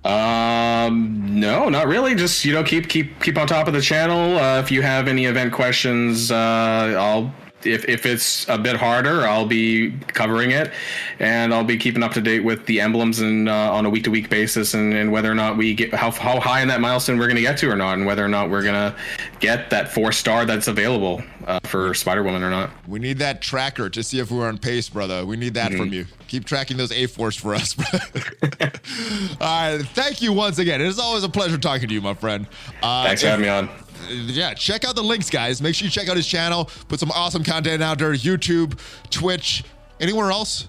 Um, no, not really. Just you know, keep keep keep on top of the channel. Uh, if you have any event questions, I'll if, if it's a bit harder, I'll be covering it, and I'll be keeping up to date with the emblems and uh, on a week to week basis, and, and whether or not we get how how high in that milestone we're going to get to or not, and whether or not we're going to get that four star that's available uh, for Spider Woman or not. We need that tracker to see if we're on pace, brother. We need that mm-hmm. from you. Keep tracking those A Force for us. All right, thank you once again. It is always a pleasure talking to you, my friend. Uh, Thanks for having me on yeah, check out the links, guys. Make sure you check out his channel. Put some awesome content out there. YouTube, Twitch, anywhere else?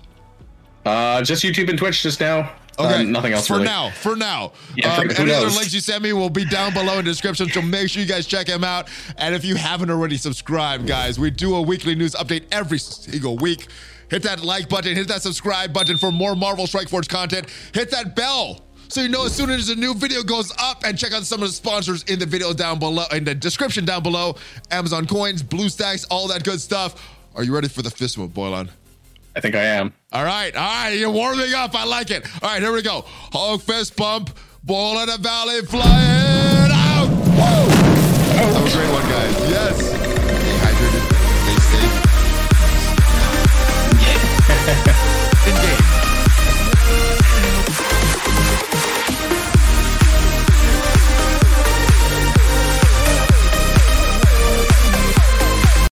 Uh, just YouTube and Twitch just now. Okay, um, nothing else for really. now. For now, yeah, um, any knows? other links you send me will be down below in the description. So make sure you guys check him out. And if you haven't already subscribed, guys, we do a weekly news update every single week. Hit that like button, hit that subscribe button for more Marvel Strike Force content. Hit that bell so you know as soon as a new video goes up and check out some of the sponsors in the video down below, in the description down below. Amazon coins, BlueStacks, all that good stuff. Are you ready for the fist one, Boylan? I think I am. All right, all right, you're warming up. I like it. All right, here we go. Hog fist bump, ball in the valley, flying out. Woo! That was a great one, guys. Yes. Dehydrated. Stay safe. Yeah.